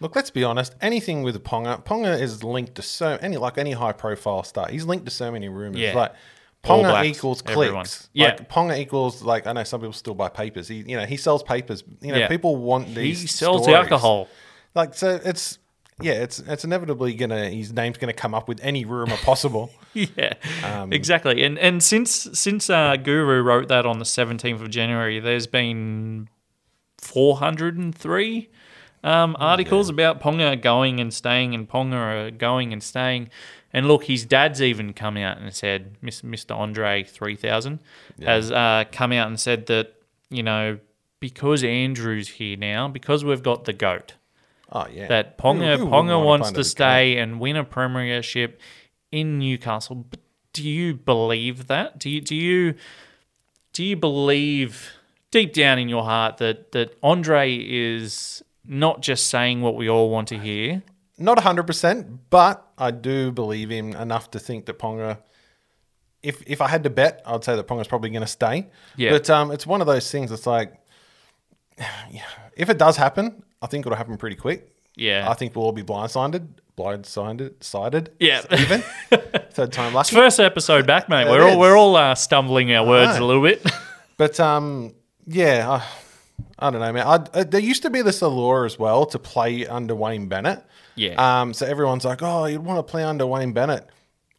Look, let's be honest. Anything with Ponga, Ponga is linked to so any like any high profile star. He's linked to so many rumors. Yeah. Like Ponga Blacks, equals everyone. clicks. Yeah. Like Ponga equals like I know some people still buy papers. He you know he sells papers. You know Yeah. people want these. He sells stories. alcohol. Like so, it's yeah, it's it's inevitably gonna his name's gonna come up with any rumor possible. [LAUGHS] yeah, Um, exactly. And and since since uh, Guru wrote that on the seventeenth of January, there's been four hundred and three um, articles about Ponga going and staying, and Ponga going and staying. And look, his dad's even come out and said, Mr. Andre three thousand has uh, come out and said that you know because Andrew's here now, because we've got the goat Oh yeah, that Ponga Who- who Ponga wants to stay and win a premiership in Newcastle. But do you believe that? Do you do you do you believe deep down in your heart that that Andre is not just saying what we all want to hear? Not hundred percent, but I do believe him enough to think that Ponga. If if I had to bet, I'd say that Ponga's probably going to stay. Yeah. But um, it's one of those things. It's like, [SIGHS] if it does happen, I think it'll happen pretty quick. Yeah. I think we'll all be blindsided, blindsided, sided. Yeah. even [LAUGHS] third time lucky. First episode back, mate. We're all we're all uh, stumbling our words a little bit. [LAUGHS] But um, yeah, I, I don't know, man. I, uh, there used to be this allure as well to play under Wayne Bennett. Yeah. Um, so everyone's like, oh, you'd want to play under Wayne Bennett.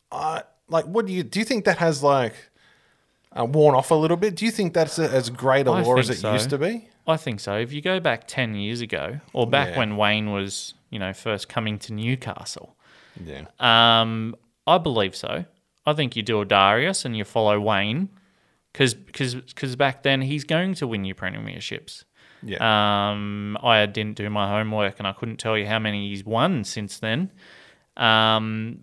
Uh, like, what do you do? You think that has like uh, worn off a little bit? Do you think that's a, as great a lore as it so. used to be? I think so. If you go back 10 years ago, or back Yeah. when Wayne was, you know, first coming to Newcastle, Yeah. um, I believe so. I think you do a Darius and you follow Wayne because back then he's going to win you premierships. Yeah. Um, I didn't do my homework and I couldn't tell you how many he's won since then. Um,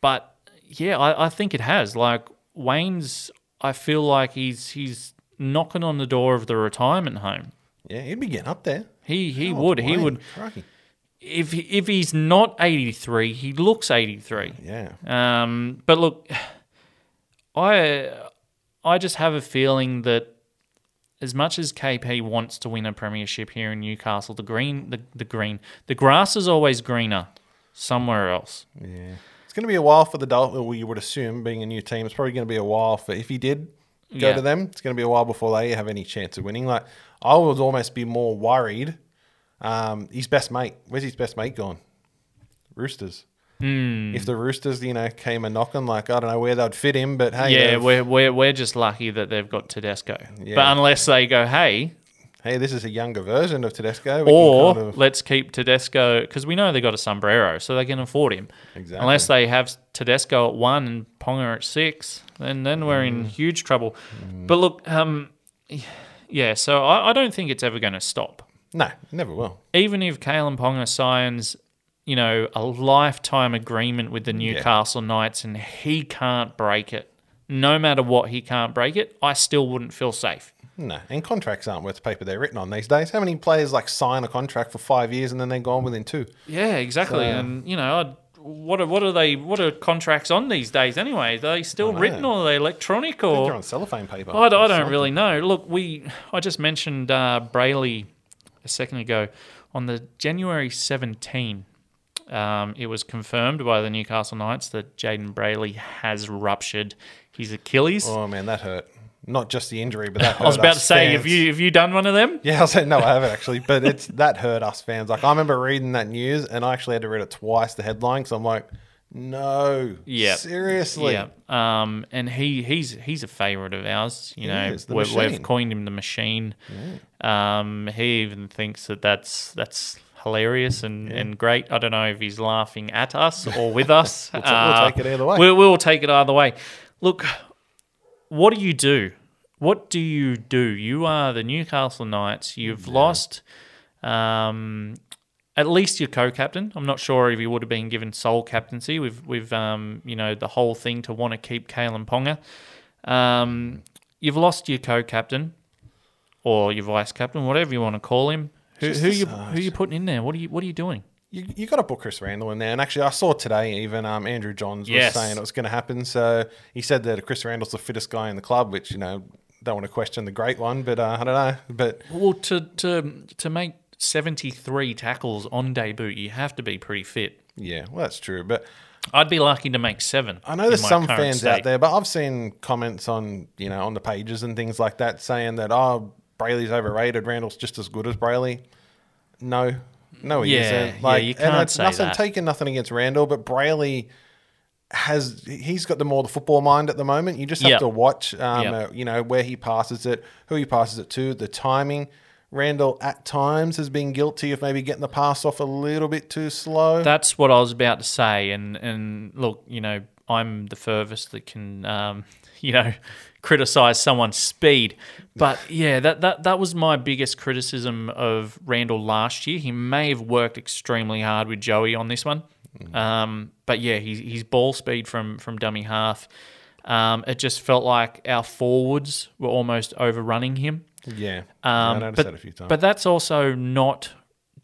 but yeah, I, I think it has. Like Wayne's, I feel like he's he's knocking on the door of the retirement home. Yeah. He'd be getting up there. He he would he would crikey. if he, if he's not eighty three, he looks eighty three. Yeah. Um, but look, I I just have a feeling that as much as KP wants to win a premiership here in Newcastle, the green the, the green the grass is always greener somewhere else. Yeah. It's going to be a while for the Dolphins. Well, you would assume, being a new team, it's probably going to be a while for if he did go Yeah. to them. It's going to be a while before they have any chance of winning. Like I would almost be more worried. Um, his best mate. Where's his best mate gone? Roosters. Hmm. If the Roosters, you know, came a knocking, like I don't know where they'd fit him, but hey, yeah, we're, we're we're just lucky that they've got Tedesco. Yeah. But unless they go, hey, hey, this is a younger version of Tedesco. We or kind of, let's keep Tedesco because we know they got a sombrero, so they can afford him. Exactly. Unless they have Tedesco at one and Ponga at six, then then we're Mm. in huge trouble. But look, um, [SIGHS] yeah, so I, I don't think it's ever going to stop. no, never will. Even if Kalyn Ponga signs, you know, a lifetime agreement with the Newcastle Knights and he can't break it, no matter what, he can't break it. I still wouldn't feel safe. No, and contracts aren't worth the paper they're written on these days. How many players like sign a contract for five years and then they're gone within two? Yeah, exactly. and you know, I'd, what are what are they? What are contracts on these days anyway? Are they still written or are they electronic or? they're on cellophane paper. I, I don't something. really know. Look, we I just mentioned uh, Brailey a second ago on the January 17. Um, it was confirmed by the Newcastle Knights that Jayden Brailey has ruptured his Achilles. Oh man, that hurt. Not just the injury, but that. [LAUGHS] I was about to say, fans. have you have you done one of them? Yeah, I was saying no, I haven't actually, but it's [LAUGHS] that hurt us fans. Like I remember reading that news, and I actually had to read it twice, the headline, because I'm like, no, Yeah. seriously, Yeah. Um, and he he's he's a favorite of ours. You know, is, we, we've coined him the machine. Um, he even thinks that that's that's hilarious and, and great. I don't know if he's laughing at us or with us. [LAUGHS] We'll ta- we'll take it either way. We'll, we'll take it either way. Look, what do you do? What do you do? You are the Newcastle Knights. You've lost um, at least your co-captain. I'm not sure if he would have been given sole captaincy. We've we've um, you know the whole thing to want to keep Kalyn Ponga. Um, you've lost your co-captain or your vice captain, whatever you want to call him. Who, who you who you putting in there? What are you what are you doing? you, you got to put Chris Randall in there. And actually, I saw today even um, Andrew Johns was Yes. saying it was going to happen. So he said that Chris Randall's the fittest guy in the club, which you know don't want to question the great one, but uh, I don't know. But Well, to to to make 73 tackles on debut, you have to be pretty fit. yeah, well that's true. But I'd be lucky to make seven. I know there's some fans state. out there, but I've seen comments on you know on the pages and things like that saying that oh Brailey's overrated, Randall's just as good as Brailey. No, no, he Yeah, isn't. yeah, Like, you can't it's say nothing that. taking nothing against Randall, but Brailey has he's got the more the football mind at the moment. You just have Yep. to watch, um, Yep. uh, you know, where he passes it, who he passes it to, the timing. Randall at times has been guilty of maybe getting the pass off a little bit too slow. That's what I was about to say. And and look, you know, I'm the furthest that can, um, [LAUGHS] you know, [LAUGHS] criticize someone's speed. But yeah, that, that that was my biggest criticism of Randall last year. He may have worked extremely hard with Joey on this one. Um, but yeah, his, his ball speed from from dummy half. Um, it just felt like our forwards were almost overrunning him. yeah, Yeah, Um, I noticed but, that a few times. But that's also not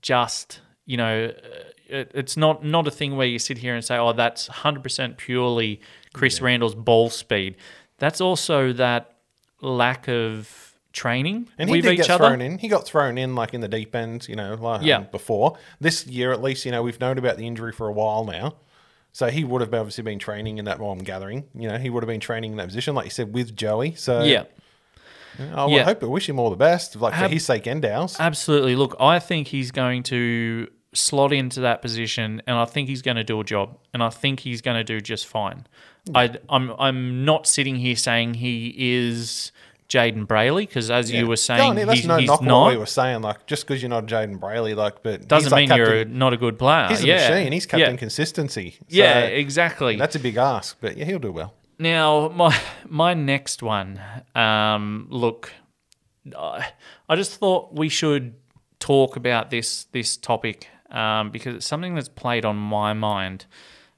just you know, uh, it, it's not not a thing where you sit here and say, oh, that's hundred percent purely Chris Randall's ball speed. That's also that lack of training And he with did each get other. thrown in. He got thrown in like in the deep end, you know, like Yeah. um, before. This year at least, you know, we've known about the injury for a while now. So he would have obviously been training in that while I'm gathering. You know, he would have been training in that position, like you said, with Joey. So Yeah, I would Yeah. hope I wish him all the best, like for Ab- his sake and ours. absolutely. Look, I think he's going to slot into that position, and I think he's going to do a job, and I think he's going to do just fine. I, I'm I'm not sitting here saying he is Jayden Brailey because, as you were saying, no, that's he's, no he's knock not. what we were saying. Like just because you're not Jayden Brailey, like, but doesn't like mean you're not a good player. He's a yeah. machine. He's captain Yeah, consistency. So yeah exactly. That's a big ask, but yeah, he'll do well. Now, my my next one. Um, look, I I just thought we should talk about this this topic um, because it's something that's played on my mind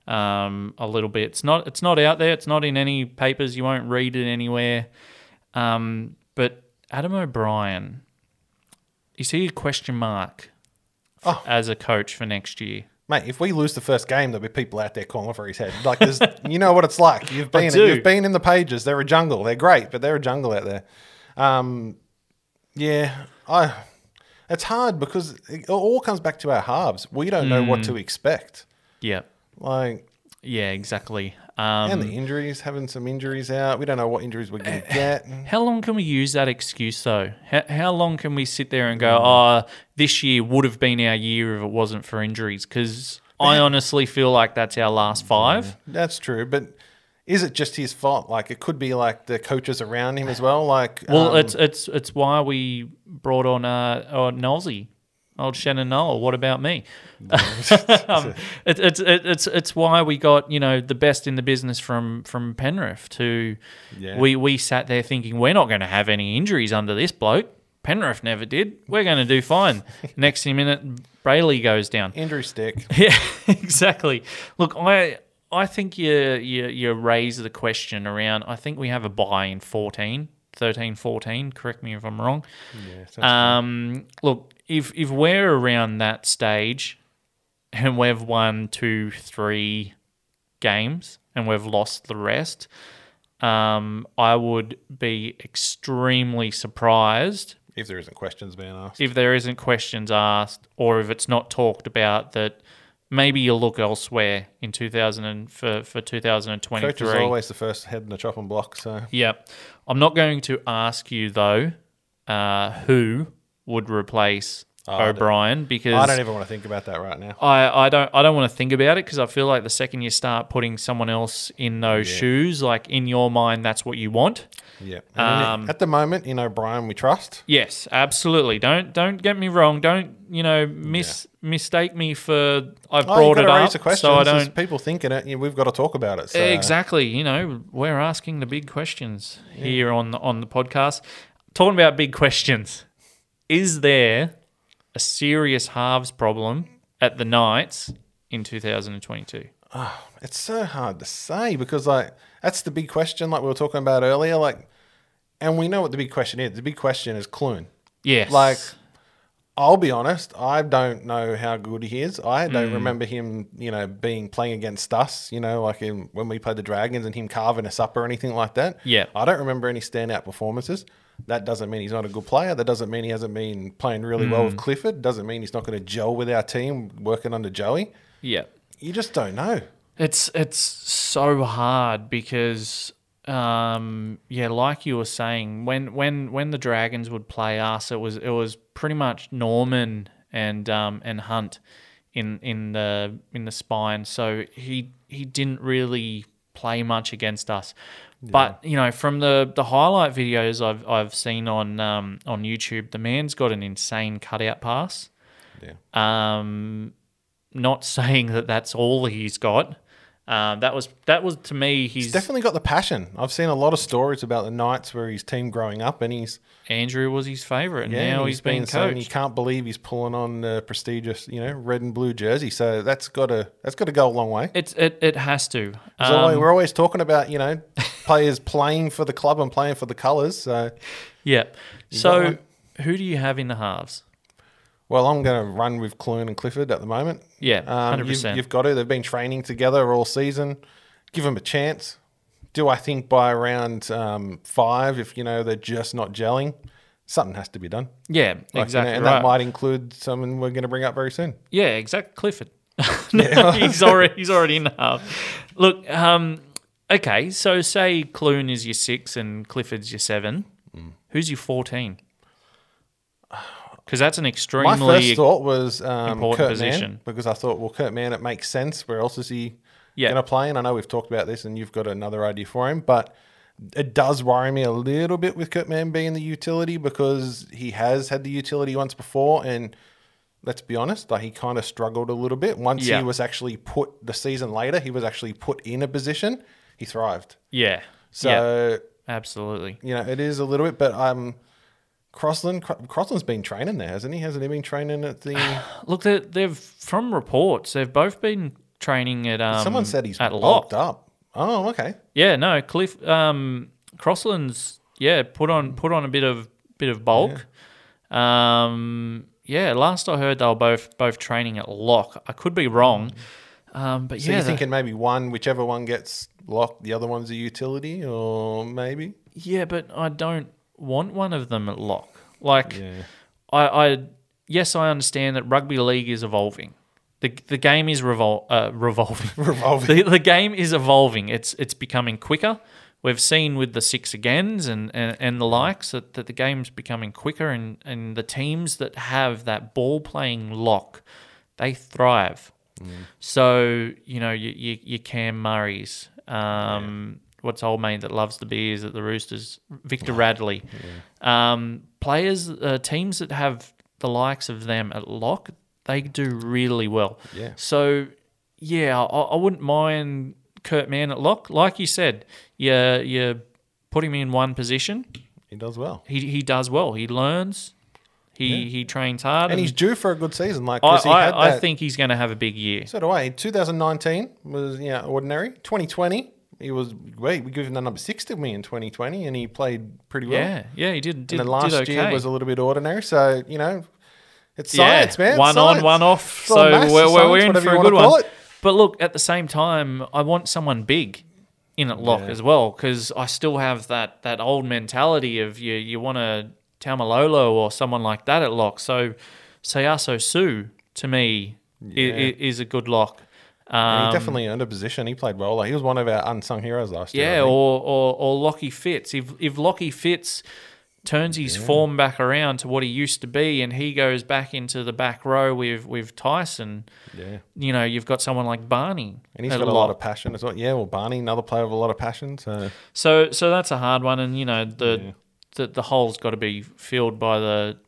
um, a little bit. It's not it's not out there. It's not in any papers. You won't read it anywhere. Um, but Adam O'Brien, is he a question mark Oh. as a coach for next year? Mate, if we lose the first game, there'll be people out there calling for his head. Like, there's, [LAUGHS] you know what it's like. You've been, you've been in the pages. They're a jungle. They're great, but they're a jungle out there. Um, yeah, I. It's hard because it all comes back to our halves. We don't know what to expect. Yeah, Like, yeah, exactly. Um, and the injuries, having some injuries out. We don't know what injuries we're going to get. How long can we use that excuse though? How, how long can we sit there and go, "Oh, this year would have been our year if it wasn't for injuries"? Because I honestly feel like that's our last five. That's true, but is it just his fault? Like, it could be like the coaches around him as well. Like, Well, um, it's it's it's why we brought on uh, uh Nosey, old Shannon Noel. What about me? [LAUGHS] [LAUGHS] um, it, it's it, it's it's why we got you know the best in the business from from Penrith. To Yeah. we we sat there thinking we're not going to have any injuries under this bloke. Penrith never did. We're going to do fine. [LAUGHS] Next minute, Brailey goes down. Andrew stick. Yeah, exactly. Look, I I think you you you raise the question around. I think we have a buy in 14, 13, 14. Correct me if I'm wrong. Yeah, Um, look, if if we're around that stage, and we've won two, three games, and we've lost the rest, um, I would be extremely surprised if there isn't questions being asked. if there isn't questions asked or if it's not talked about that maybe you'll look elsewhere in 2000 and for, for 2023. Coach is always the first head in the chopping block. So yep I'm not going to ask you though uh, who would replace don't- O'Brien because I don't even want to think about that right now. I, I don't I don't want to think about it because I feel like the second you start putting someone else in those Yeah. shoes, like in your mind, that's what you want. Yeah. Um, at the moment, in O'Brien, we trust. Yes, absolutely. Don't don't get me wrong. Don't you know mis mistake me for I've Oh, brought it to up raise the question. so I don't people thinking it. We've got to talk about it. So. exactly. You know, we're asking the big questions here on the, on the podcast. Talking about big questions, is there a serious halves problem at the Knights in 2022? Ah, it's so hard to say because like that's the big question, like we were talking about earlier. Like, and we know what the big question is. The big question is Clune. Yes, Like, I'll be honest, I don't know how good he is. I don't hmm. remember him, you know, being playing against us. You know, like in, when we played the Dragons and him carving us up or anything like that. Yeah. I don't remember any standout performances. That doesn't mean he's not a good player. That doesn't mean he hasn't been playing really well with Hmm. Clifford. Doesn't mean he's not going to gel with our team working under Joey. yeah. You just don't know. It's it's so hard because um, yeah, like you were saying, when when when the Dragons would play us, it was it was pretty much Norman and um, and Hunt in in the in the spine. So he he didn't really play much against us. But you know, from the, the highlight videos I've I've seen on um, on YouTube, the man's got an insane cutout pass. Yeah. Um, not [LAUGHS] saying that that's all he's got. Um, that was that was to me. He's He's definitely got the passion. I've seen a lot of stories about the Knights where his team growing up, and he's Andrew was his favorite, and yeah, now and he's been he coached. can't believe he's pulling on the prestigious, you know, red and blue jersey. So that's got to that's got to go a long way. It's it, it has to. There's always- Um, we're always talking about you know players playing for the club and playing for the colours. So [LAUGHS] yeah. So who do you have in the halves? Well, I'm going to run with Clune and Clifford at the moment. Yeah, Um, hundred you've, percent. you've got to. They've been training together all season. Give them a chance. Do I think by around um, five, if you know they're just not gelling, something has to be done. Yeah, Like, you know, exactly. and right. that might include someone we're going to bring up very soon. Yeah, exactly. Clifford. [LAUGHS] no, [LAUGHS] he's already he's already in half. Look, um, okay. So say Clune is your six and Clifford's your seven. Mm. Who's your fourteen? Because that's an extremely My first thought was um, important Kurt position. Mann because I thought, well, Kurt Mann, it makes sense. Where else is he Yeah. going to play? And I know we've talked about this, and you've got another idea for him, but it does worry me a little bit with Kurt Mann being the utility because he has had the utility once before, and let's be honest, like he kind of struggled a little bit. Once Yeah. he was actually put the season later, he was actually put in a position, he thrived. yeah. yeah, So absolutely. you know, it is a little bit, but um. Crossland, Cro- Crossland's been training there, hasn't he? Hasn't he been training at the? [SIGHS] Look, they- they've from reports they've both been training at um. Someone said he's at locked lock. up. Oh, okay. Yeah, no, Cliff um Crossland's yeah put on put on a bit of bit of bulk. Um, yeah, last I heard they were both both training at lock. I could be wrong. Um, but So yeah, you're thinking maybe one, whichever one gets locked, the other one's a utility, or maybe? yeah, but I don't want one of them at lock. Like Yeah. I, I yes, I understand that rugby league is evolving. The the game is revol- uh, revolving. [LAUGHS] Revolving. the, the game is evolving. It's it's becoming quicker. We've seen with the six agains and, and, and the likes that, that the game's becoming quicker and, and the teams that have that ball playing lock, they thrive. So, you know, you, you, your Cam Murray's, um, what's old mate that loves the beers at the Roosters, Victor Radley. Um, players, uh, teams that have the likes of them at lock, they do really well. Yeah. So, yeah, I, I wouldn't mind Kurt Mann at lock. Like you said, you, you put him in one position, He does well. he, he does well. He learns, he, he trains hard. And he's due for a good season. Like, I, 'cause he had I, I think he's going to have a big year. So do I. 2019 was, you know, ordinary. 2020, he was, wait, we gave him the number six to me in 2020, and he played pretty well. Yeah, yeah, he did. did and then last okay. year was a little bit ordinary. So, you know, it's yeah, science, man. One Science. on, one off. It's So we're, we're, we're in for a good one. But look, at the same time, I want someone big in at lock Yeah. as well because I still have that that old mentality of you you want a Taumalolo or someone like that at lock. So Sauaso Sue to me Yeah. i- is a good lock. Um, he definitely earned a position. He played well. Like, he was one of our unsung heroes last year. Yeah, or, or or Lockie Fitz. If if Lockie Fitz turns his form back around to what he used to be, and he goes back into the back row with with Tyson, yeah. you know, you've got someone like Barney. And he's got a lot of passion as well. Yeah, well, Barney, another player with a lot of passion. So So so that's a hard one, and you know the Yeah. the, the hole's got to be filled by the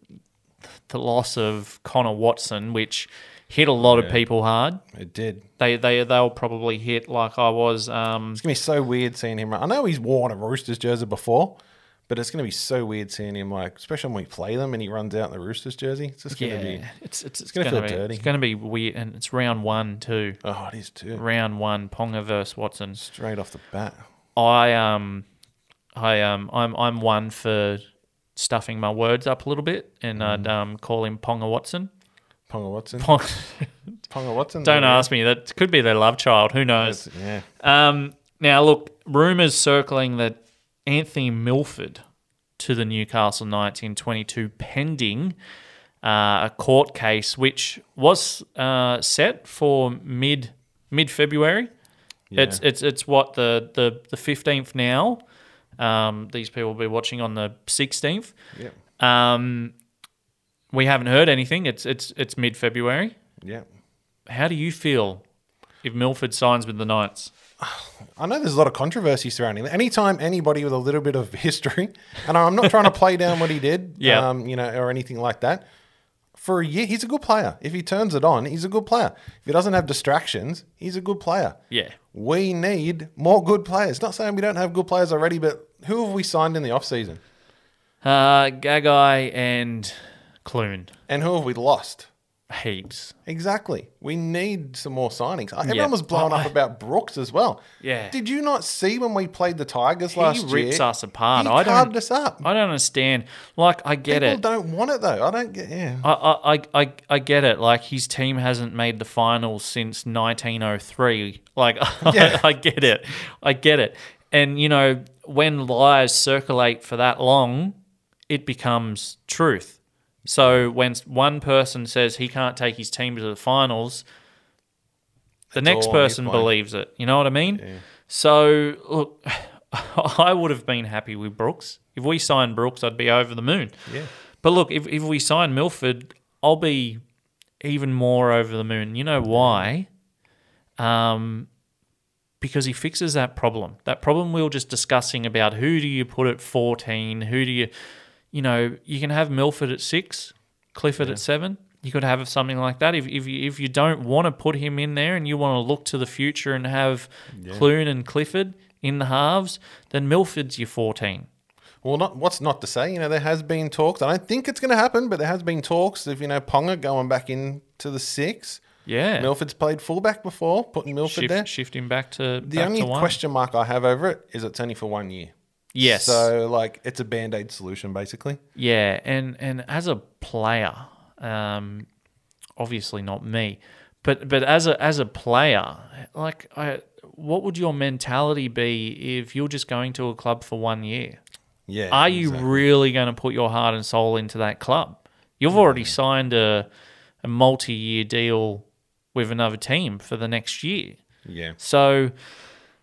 the loss of Connor Watson, which hit a lot of people hard. it did. They they they'll probably hit like I was. Um, It's gonna be so weird seeing him. I know he's worn a Roosters jersey before, but it's gonna be so weird seeing him like, especially when we play them and he runs out in the Roosters jersey. It's just gonna yeah, be. it's it's, it's gonna gonna, feel be dirty. it's gonna be weird, and it's round one too. Oh, it is too. Round one, Ponga versus Watson. Straight off the bat. I um, I um, I'm I'm one for stuffing my words up a little bit, and I'd Mm. um call him Ponga Watson. Ponga Watson. Pong- [LAUGHS] Ponga Watson. Don't ask me. That could be their love child. Who knows? Yeah. Um, now, look, rumours circling that Anthony Milford to the Newcastle Knights in 22 pending uh, a court case which was uh, set for mid mid February. Yeah. It's it's it's what the the the 15th now. Um, these people will be watching on the 16th. Yep. Um, we haven't heard anything. It's it's it's mid February. Yeah. How do you feel if Milford signs with the Knights? I know there's a lot of controversy surrounding it. Anytime anybody with a little bit of [LAUGHS] history, and I'm not trying to play down what he did, [LAUGHS] Yeah. um, you know, or anything like that. For a year, he's a good player. If he turns it on, he's a good player. If he doesn't have distractions, he's a good player. Yeah. We need more good players. Not saying we don't have good players already, but who have we signed in the off season, Uh, Gagai and Clune. and who have we lost? Heaps. Exactly. We need some more signings. Uh, everyone Yeah. was blown up about Brooks as well. Yeah. Did you not see when we played the Tigers He last year? He rips us apart. He I carved don't. us up. I don't understand. Like, I get People it. People don't want it though. I don't get. Yeah. I, I, I, I- I get it. Like his team hasn't made the finals since 1903. Like [LAUGHS] Yeah. I, I get it. I get it. And you know, when lies circulate for that long, it becomes truth. So when one person says he can't take his team to the finals, the next all on his person believes it. You know what I mean? So look, [LAUGHS] I would have been happy with Brooks. If we signed Brooks, I'd be over the moon. Yeah. But look, if, if we sign Milford, I'll be even more over the moon. You know why? Um, because he fixes that problem. That problem we were just discussing about who do you put at 14? Who do you, you know, you can have Milford at six, Clifford at seven. You could have something like that. If, if, you, if you don't want to put him in there and you want to look to the future and have Clune and Clifford in the halves, then Milford's your 14. Well, not what's not to say. You know, there has been talks. I don't think it's going to happen, but there has been talks of you know Ponga going back into the six. Yeah. Milford's played fullback before, putting Milford there. shift, shift him back to The back only to one. question mark I have over it is it's only for one year. Yes. So like it's a band aid solution basically. Yeah, and and as a player, um, obviously not me, but but as a as a player, like I, what would your mentality be if you're just going to a club for one year? Yeah. Are you really going to put your heart and soul into that club? You've already signed a a multi-year deal with another team for the next year. Yeah. So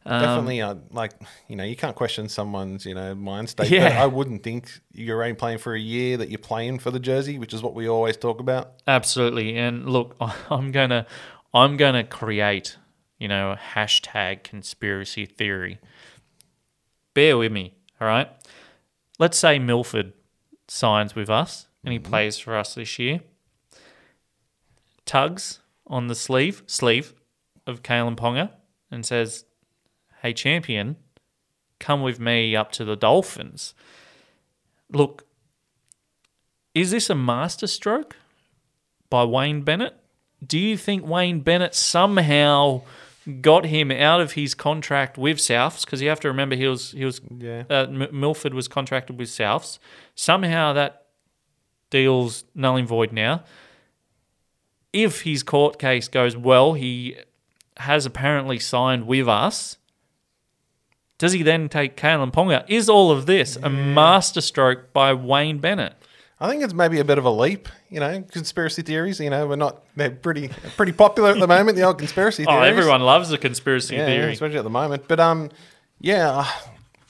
um, Definitely, uh, like you know, you can't question someone's you know mind state. Yeah. But I wouldn't think you're only playing for a year that you're playing for the jersey, which is what we always talk about. Absolutely. And look, [LAUGHS] I'm gonna I'm gonna create, you know, hashtag conspiracy theory. Bear with me, all right? Let's say Milford signs with us and he plays for us this year. Tugs on the sleeve sleeve of Kalyn Ponga and says, Hey champion, come with me up to the Dolphins. Look, is this a masterstroke by Wayne Bennett? Do you think Wayne Bennett somehow got him out of his contract with Souths? Because you have to remember he was he was Yeah. uh, Milford was contracted with Souths. Somehow that deal's null and void now. If his court case goes well, he has apparently signed with us. Does he then take Kalyn Ponga? Is all of this a masterstroke by Wayne Bennett? I think it's maybe a bit of a leap, you know, conspiracy theories. You know, we're not they're pretty pretty popular at the moment. The old conspiracy [LAUGHS] Oh, theories. everyone loves a conspiracy yeah, theory. especially at the moment. But um, yeah,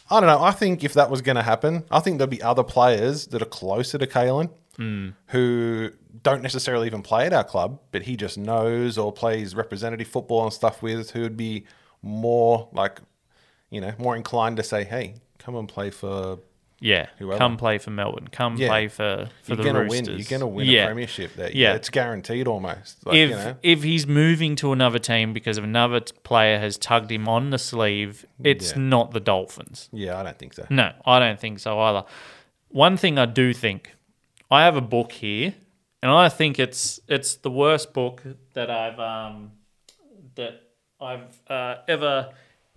I don't know. I think if that was going to happen, I think there'd be other players that are closer to Kalyn Hmm. who don't necessarily even play at our club, but he just knows or plays representative football and stuff with, who would be more like, you know, more inclined to say, "Hey, come and play for." Yeah, Whoever. come play for Melbourne. Come Yeah. play for for You're the gonna Roosters. win. You're gonna win yeah. a premiership. There, Yeah. it's guaranteed almost. Like, if you know, if he's moving to another team because another t- player has tugged him on the sleeve, it's Yeah. not the Dolphins. yeah, I don't think so. No, I don't think so either. One thing I do think, I have a book here, and I think it's it's the worst book that I've um that I've uh, ever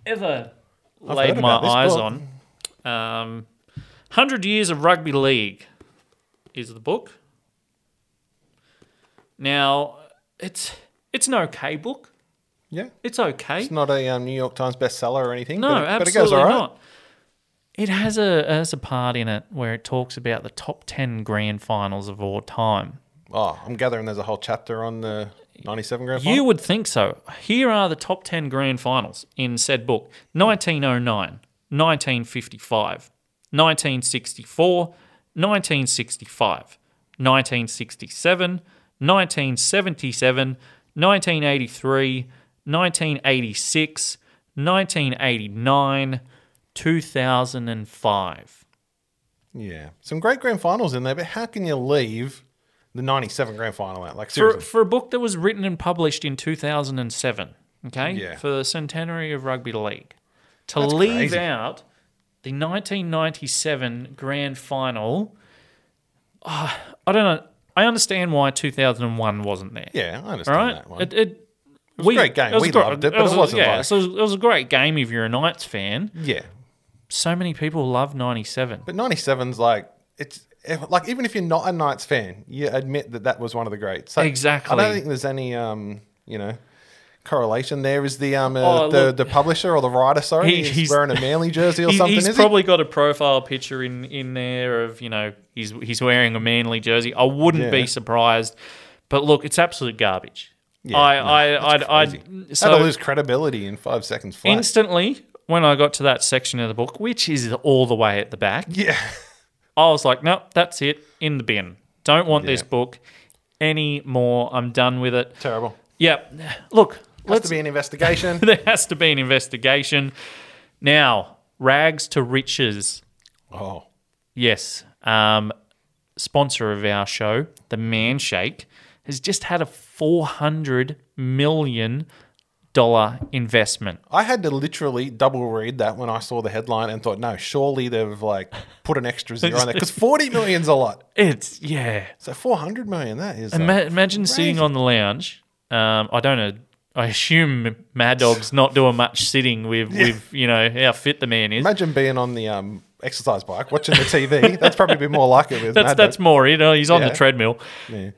ever I've laid my eyes book. on. Um, Hundred Years of Rugby League is the book. Now, it's it's an okay book. Yeah, It's okay. it's not a um, New York Times bestseller or anything. No, but, it- but it absolutely goes all right. not. It has a has a part in it where it talks about the top ten grand finals of all time. Oh, I'm gathering there's a whole chapter on the 97 grand You would think so. Here are the top 10 grand finals in said book 1909, 1955, 1964, 1965, 1967, 1977, 1983, 1986, 1989, 2005. Yeah. Some great grand finals in there, but how can you leave the 97 grand final out? Like, For, seriously. for a book that was written and published in 2007, okay? Yeah. For the centenary of rugby league. To That's leave crazy. out the 1997 grand final, ah, I don't know. I understand why 2001 wasn't there. yeah, I understand right? that one. It, it, was a great game. We loved it, but was it wasn't yeah, like- so it, was, it was a great game if you're a Knights fan. yeah. So many people love 97. But 97's like, it's like, even if you're not a Knights fan, you admit that that was one of the greats. So Exactly. I don't think there's any, um, you know, correlation there. Is the um uh, Oh, the, look. the publisher or the writer, sorry, He- he's, he's- wearing a Manly [LAUGHS] jersey or He- something, he's probably got a profile picture in, in there of you know he's he's wearing a manly jersey. I wouldn't be surprised, but look, it's absolute garbage. Yeah, I no, I I, I so lose credibility in five seconds flat. instantly when I got to that section of the book, which is all the way at the back, yeah. I was like, nope, that's it, in the bin. Don't want this Yeah. book anymore. I'm done with it. Terrible. Yep. Look, Has let's to be an investigation. [LAUGHS] there has to be an investigation. Now, rags to riches. oh. Yes. Um, sponsor of our show, the Manshake, has just had a four hundred million dollar investment. I had to literally double read that when I saw the headline and thought, no, surely they've like put an extra zero on there because [LAUGHS] 40 million's a lot. It's yeah. So 400 million, that is. Ima- like, imagine sitting on the lounge. Um, I don't know. I assume Mad Dog's not doing much sitting with, with you know how fit the man is. Imagine being on the um, exercise bike watching the TV. That's probably be more like it with [LAUGHS] that's Mad that's Dog. more. You know, he's on the treadmill. Yeah.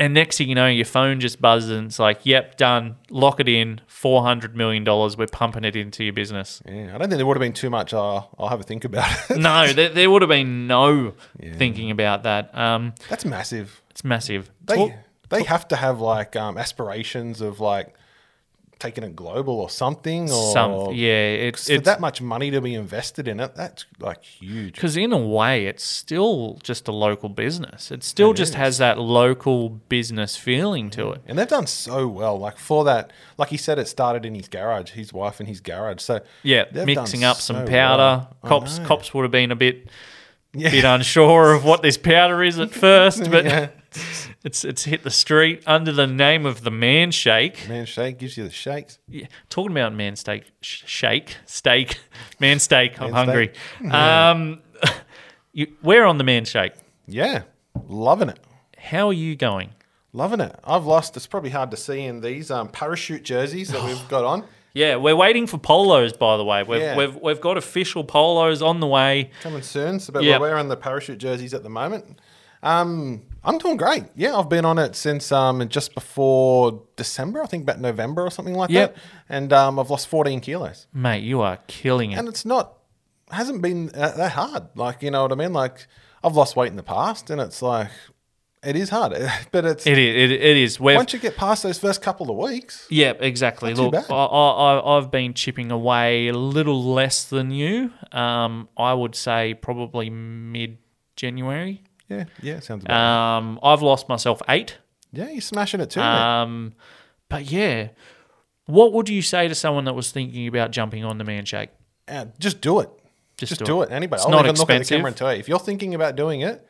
And next thing you know, your phone just buzzes and it's like, yep, done. Lock it in. $400 million. We're pumping it into your business. Yeah, I don't think there would have been too much. Uh, I'll have a think about it. [LAUGHS] no, there, there would have been no thinking about that. Um, That's massive. it's massive. They Talk- they have to have like um, aspirations of like taking it global or something. Or some, yeah, it's, it's that much money to be invested in it, that's like huge. because in a way, it's still just a local business. It still just has that local business feeling to it. And they've done so well. Like for that, like he said, it started in his garage, his wife in his garage. So Yeah, mixing up some so powder. well. Cops, cops would have been a bit, Yeah. bit unsure of what this powder is at [LAUGHS] first, but Yeah. [LAUGHS] it's it's hit the street under the name of the Man Shake. Man, shake gives you the shakes. Yeah, talking about man steak, sh- shake, steak, [LAUGHS] man steak. I'm Man hungry. steak. [LAUGHS] Um, [LAUGHS] you, we're on the man shake. Yeah, loving it. How are you going? Loving it. I've lost. It's probably hard to see in these um, parachute jerseys that we've [SIGHS] got on. Yeah, we're waiting for polos. By the way, we've Yeah. we've, we've got official polos on the way. Coming soon. So, but Yep. we're wearing the parachute jerseys at the moment. Um, I'm doing great. Yeah, I've been on it since um, just before December. I think about November or something like Yep. that. And um, I've lost 14 kilos. Mate, you are killing it. and it's not hasn't been that, that hard. Like you know what I mean. Like I've lost weight in the past, and it's like it is hard, [LAUGHS] but it's It is. It, it is. We've, once you get past those first couple of weeks. Yeah, exactly. Look, I, I- I've been chipping away a little less than you. Um, I would say probably mid January. Yeah, yeah, sounds about. Um, I've lost myself eight. yeah, you're smashing it too. Um, but yeah, what would you say to someone that was thinking about jumping on the man shake? Uh, just do it. Just Just, do do it. it. Anybody. It's I'll not even look at the expensive. camera and tell you if you're thinking about doing it,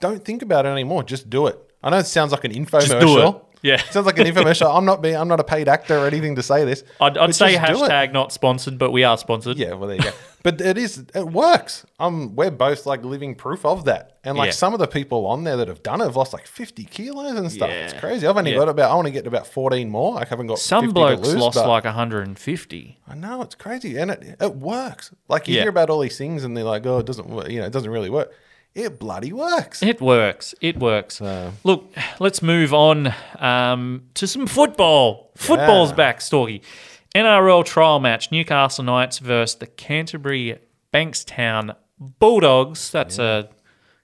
don't think about it anymore. Just do it. I know it sounds like an do infomercial. Yeah. [LAUGHS] Sounds like an infomercial. I'm not being. I'm not a paid actor or anything to say this. I'd, I'd say just do it. hashtag not sponsored, but we are sponsored. Yeah, well there you go. [LAUGHS] but it is. It works. Um, we're both like living proof of that. And like Yeah. some of the people on there that have done it have lost like 50 kilos and stuff. Yeah. It's crazy. I've only Yeah. got about. I want to get to about 14 more. I haven't got. Some 50 to blokes lose, lost like 150. I know it's crazy, and it it works. Like you hear about all these things, and they're like, "Oh, it doesn't work." You know, it doesn't really work. It bloody works. It works. It works. So- Look, let's move on um, to some football. Football's Yeah. back, Storky. NRL trial match: Newcastle Knights versus the Canterbury Bankstown Bulldogs. That's a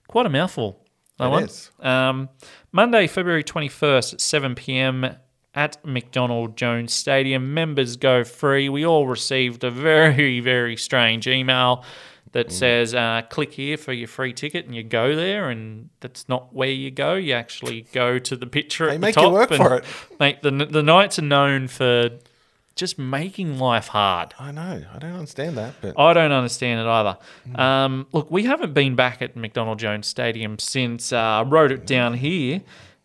quite a mouthful. That It one. is. Um, Monday, February twenty first at seven pm. At McDonald Jones Stadium, members go free. We all received a very, very strange email that Mm. says, uh, click here for your free ticket, and you go there, and that's not where you go. You actually go to the picture They at make the you work for it. Mate, the, the Knights are known for just making life hard. I know. I don't understand that, but I don't understand it either. Mm. Um, look, we haven't been back at McDonald Jones Stadium since uh, I wrote it down here.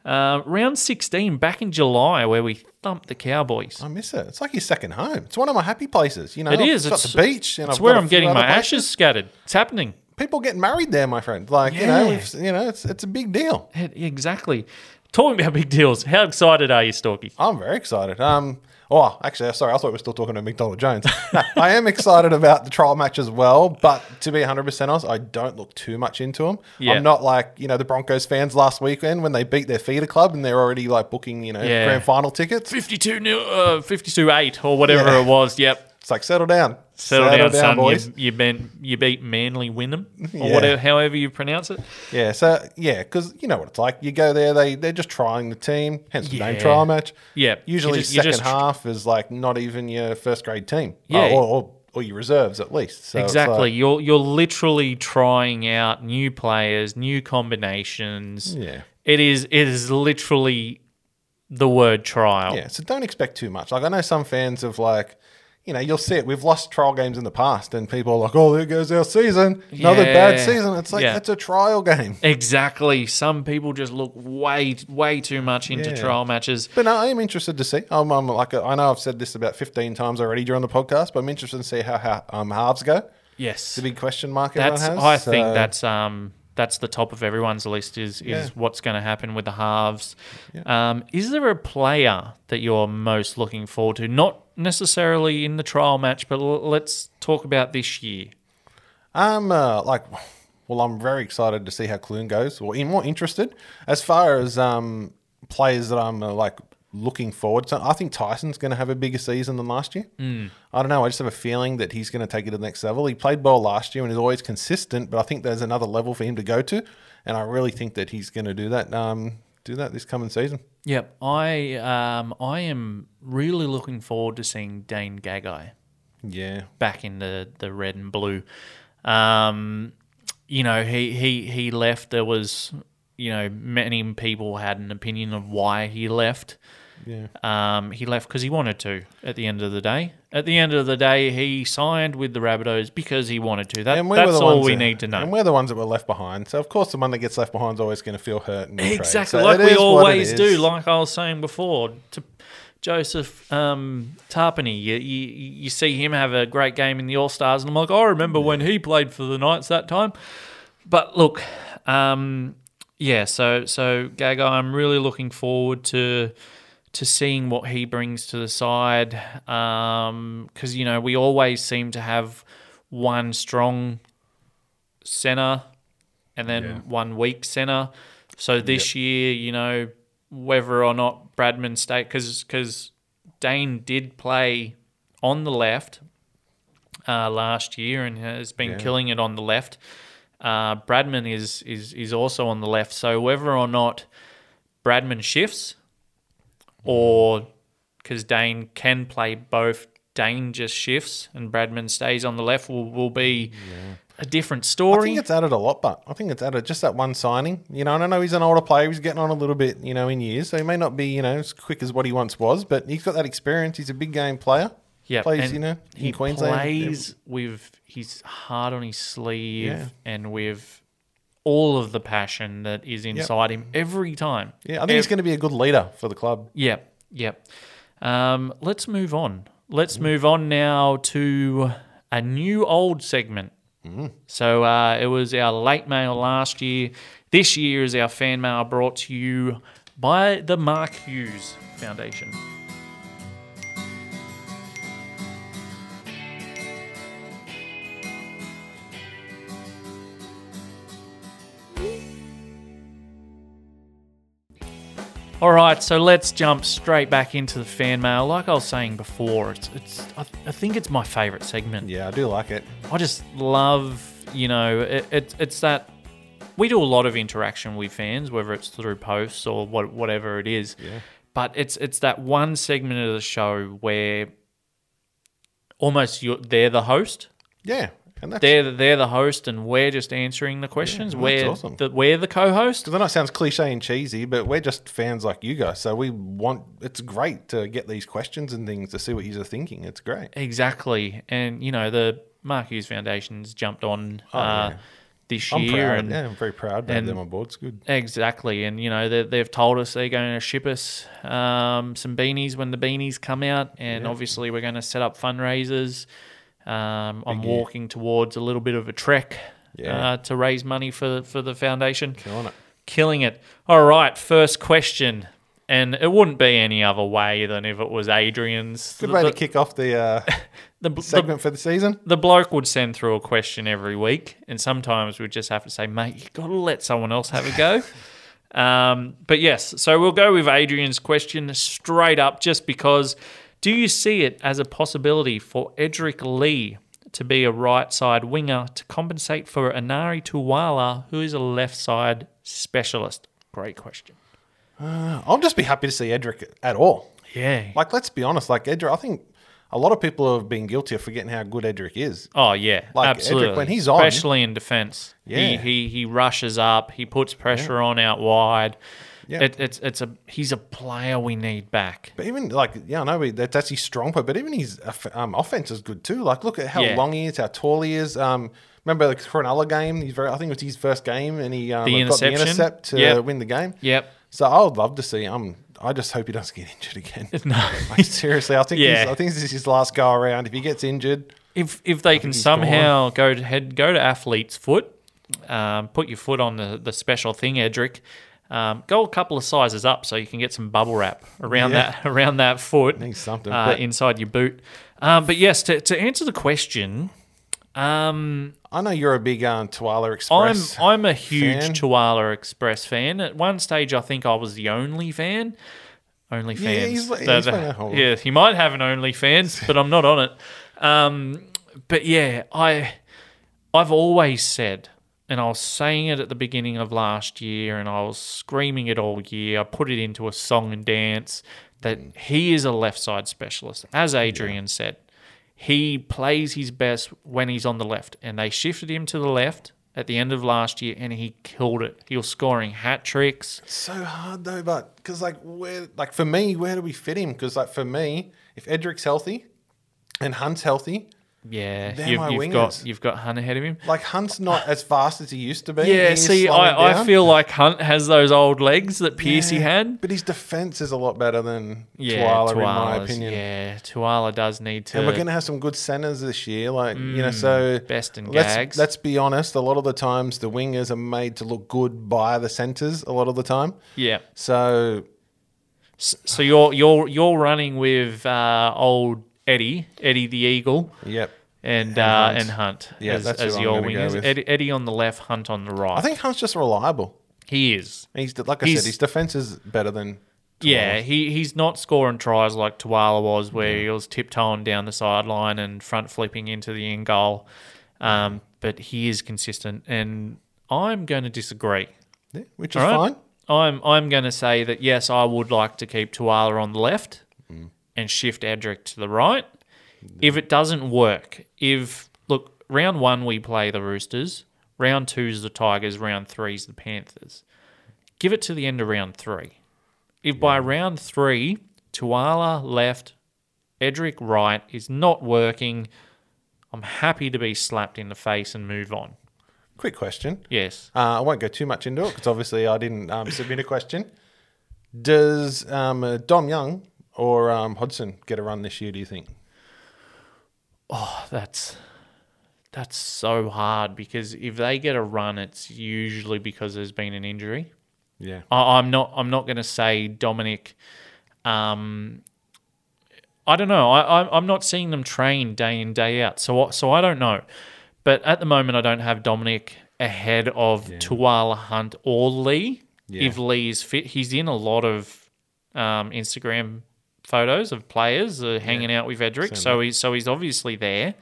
Uh, round 16, back in July, where we thumped the Cowboys. I miss it. It's like your second home. It's one of my happy places. You know, It I've is. got It's the beach, and It's I've where got a I'm few getting other my places. ashes scattered. It's happening. People get married there, my friend. Like you Yeah. know, we've, you know, it's it's a big deal. It- exactly. Talking about big deals, how excited are you, Storky? I'm very excited. Um, oh, actually, sorry, I thought we were still talking about McDonald Jones. [LAUGHS] No, I am excited about the trial match as well, but to be 100% honest, I don't look too much into them. Yeah. I'm not like, you know, the Broncos fans last weekend when they beat their feeder club and they're already like booking, you know, Yeah. grand final tickets. 52 nil, uh, 52 8 or whatever Yeah. it was. Yep. It's like, settle down. Settle, down, son. boys. You, you, ben, you beat Manly Wynnum, [LAUGHS] or Yeah. whatever, however you pronounce it. Yeah, so yeah, because you know what it's like. You go there, they they're just trying the team, hence the name trial match. Yeah, usually just- second just half is like not even your first grade team. Yeah. Or, or or your reserves at least. So exactly. like- you're you're literally trying out new players, new combinations. yeah, It is it is literally the word trial. yeah. So don't expect too much. Like I know some fans of like. You know, you'll see it. We've lost trial games in the past, and people are like, "Oh, there goes our season. Another bad season." It's like Yeah. it's a trial game. Exactly. Some people just look way way too much into Yeah. trial matches. But no, I am interested to see. I'm, I'm like, I know I've said this about 15 times already during the podcast, but I'm interested to see how, how um, halves go. Yes. the big question mark. That's everyone has. I think that's um that's the top of everyone's list is is Yeah. what's going to happen with the halves. Um, is there a player that you're most looking forward to? Not necessarily in the trial match, but l- let's talk about this year. I'm uh, like, well, I'm very excited to see how Clune goes. Or more interested as far as um, players that I'm uh, like looking forward to. I think Tyson's going to have a bigger season than last year. Mm. I don't know. I just have a feeling that he's going to take it to the next level. He played well last year and is always consistent, but I think there's another level for him to go to, and I really think that he's going to do that. Um, do that this coming season. Yep, I um I am really looking forward to seeing Dane Gagai. Yeah, back in the, the red and blue. Um, you know, he, he, he left. There was, you know, many people had an opinion of why he left. Yeah. Um, he left because he wanted to. At the end of the day, at the end of the day, he signed with the Rabbitohs because he wanted to. That, we that's all we that- need to know. And we're the ones that were left behind. So of course, the one that gets left behind is always going to feel hurt. And. Exactly, So like we is what it always do. Like I was saying before, to Joseph um, Tapine, you, you you see him have a great game in the All Stars, and I'm like, I remember when he played for the Knights that time. But look, um, yeah, so so Gaga, I'm really looking forward to to seeing what he brings to the side, because you know we always seem to have one strong center and then Yeah. one weak center. So this year, you know, whether or not Bradman stay because because Dane did play on the left uh, last year and has been Yeah. killing it on the left. Uh, Bradman is is is also on the left. So whether or not Bradman shifts, or because Dane can play both, Dane just shifts and Bradman stays on the left will will be a different story. I think it's added a lot, but I think it's added just that one signing. You know, and I know he's an older player. He's getting on a little bit, you know, in years, so he may not be, you know, as quick as what he once was, but he's got that experience. He's a big game player. Yeah, plays, you know, in he Queensland. plays with his heart on his sleeve Yeah. and with all of the passion that is inside him every time. Yeah, I think he's going to be a good leader for the club. Yep, yep. Um, let's move on. Mm. Let's move on now to a new old segment. Mm. So uh, it was our late mail last year. This year is our fan mail brought to you by the Mark Hughes Foundation. All right, so let's jump straight back into the fan mail. Like I was saying before, it's it's I, I think it's my favorite segment. Yeah, I do like it. I just love, you know, it, it, it's that we do a lot of interaction with fans, whether it's through posts or what, whatever it is. Yeah. But it's it's that one segment of the show where almost you're, they're the host, Yeah, and that's they're the, they're the host, and we're just answering the questions. that's we're awesome. the, we're the co-host. Because I know it sounds cliche and cheesy, but we're just fans like you guys. So we want, it's great to get these questions and things to see what you're thinking. It's great. Exactly, and you know the Mark Hughes Foundation's jumped on uh, Oh, yeah. this I'm year, proud. and yeah, I'm very proud to have them on board. It's good. Exactly, and you know they, they've told us they're going to ship us um, some beanies when the beanies come out, and obviously we're going to set up fundraisers. Um, I'm year. walking towards a little bit of a trek Yeah. uh, to raise money for for the foundation. Killing it. Killing it. All right, first question, and it wouldn't be any other way than if it was Adrian's. Good The- way the, to kick off the uh, [LAUGHS] the, the, segment for the season. the bloke would send through a question every week, and sometimes we'd just have to say, mate, you've got to let someone else have a go. [LAUGHS] um, but yes, so we'll go with Adrian's question straight up just because do you see it as a possibility for Edrick Lee to be a right side winger to compensate for Enari Tuala, who is a left side specialist? Great question. Uh, I'll just be happy to see Edrick at all. Yeah. Like, let's be honest. Like Edrick, I think a lot of people have been guilty of forgetting how good Edrick is. Oh yeah, Like, Edrick, absolutely. when he's on- especially in defence, Yeah. he, he he rushes up, he puts pressure on out wide. Yeah. It, it's it's a he's a player we need back. But even like, yeah, I know we, that, that's his strong point, but even his um, offense is good too. Like, look at how Yeah. long he is, how tall he is. Um, remember the Cronulla game? He's very, I think it was his first game, and he um, The got the intercept to Yep. win the game. Yep. So I would love to see. Um, I just hope he doesn't get [LAUGHS] injured again. [LAUGHS] No. [LAUGHS] Like, seriously, I think Yeah. he's, I think this is his last go around. If he gets injured, If if they can he's somehow go to head go to athlete's foot, um, put your foot on the, the special thing, Edrick. Um, go a couple of sizes up so you can get some bubble wrap around Yeah. that [LAUGHS] around that foot Needs something, uh, inside your boot. Um, but yes, to, to answer the question, um, I know you're a big um, Tuala I'm I'm a huge fan. Tuala Express fan. At one stage, I think I was the only fan. Only Yeah, fans. he's The- he's the- whole- yeah, he might have an only fans, [LAUGHS] but I'm not on it. Um, but yeah, I I've always said, and I was saying it at the beginning of last year, and I was screaming it all year. I put it into a song and dance that mm. he is a left side specialist, as Adrian said. He plays his best when he's on the left, and they shifted him to the left at the end of last year, and he killed it. He was scoring hat tricks. so hard though, but because like where, like for me, where do we fit him? Because like for me, if Edrick's healthy and Hunt's healthy, Yeah, They're you've, my you've got you've got Hunt ahead of him. like Hunt's not as fast as he used to be. Yeah, see, slowing I, I down. feel like Hunt has those old legs that Pearcey had. but his defense is a lot better than Yeah, Tuala, in my Tuala's- opinion. Yeah, Tuala does need to. And we're going to have some good centers this year, like you know. So Mm, best in let's, gags. Let's be honest. A lot of the times, the wingers are made to look good by the centers. A lot of the time. yeah. So S- So you're you're you're running with uh, old Eddie, Eddie the Eagle, yep. And And uh, Hunt. and Hunt Yeah, as, that's as I'm your gonna go wingers. with. Eddie, Eddie on the left, Hunt on the right. I think Hunt's just reliable. he is. He's like I He's- said, his defense is better than. Yeah, he, he's not scoring tries like Tuala was, where he was tiptoeing down the sideline and front flipping into the in goal. Um, but but he is consistent, and I'm going to disagree. Yeah, which is All right? fine. I'm I'm going to say that yes, I would like to keep Tuala on the left Mm. and shift Edrick to the right. If it doesn't work, if look round one we play the Roosters, round two's the Tigers, round three's the Panthers. Give it to the end of round three. If by round three Tuala left, Edrick right is not working, I'm happy to be slapped in the face and move on. Quick question. Yes. Uh, I won't go too much into it because obviously I didn't um, submit a question. Does um, uh, Dom Young or um, Hodgson get a run this year? Do you think? Oh, that's that's so hard because if they get a run, it's usually because there's been an injury. Yeah. I, I'm not. I'm not going to say Dominic. Um, I don't know. I, I I'm not seeing them train day in day out, so I- so I don't know. But at the moment, I don't have Dominic ahead of Tuala Hunt or Lee. Yeah. If Lee is fit, he's in a lot of um, Instagram photos of players uh, hanging out with Edrick, so he's so he's obviously there.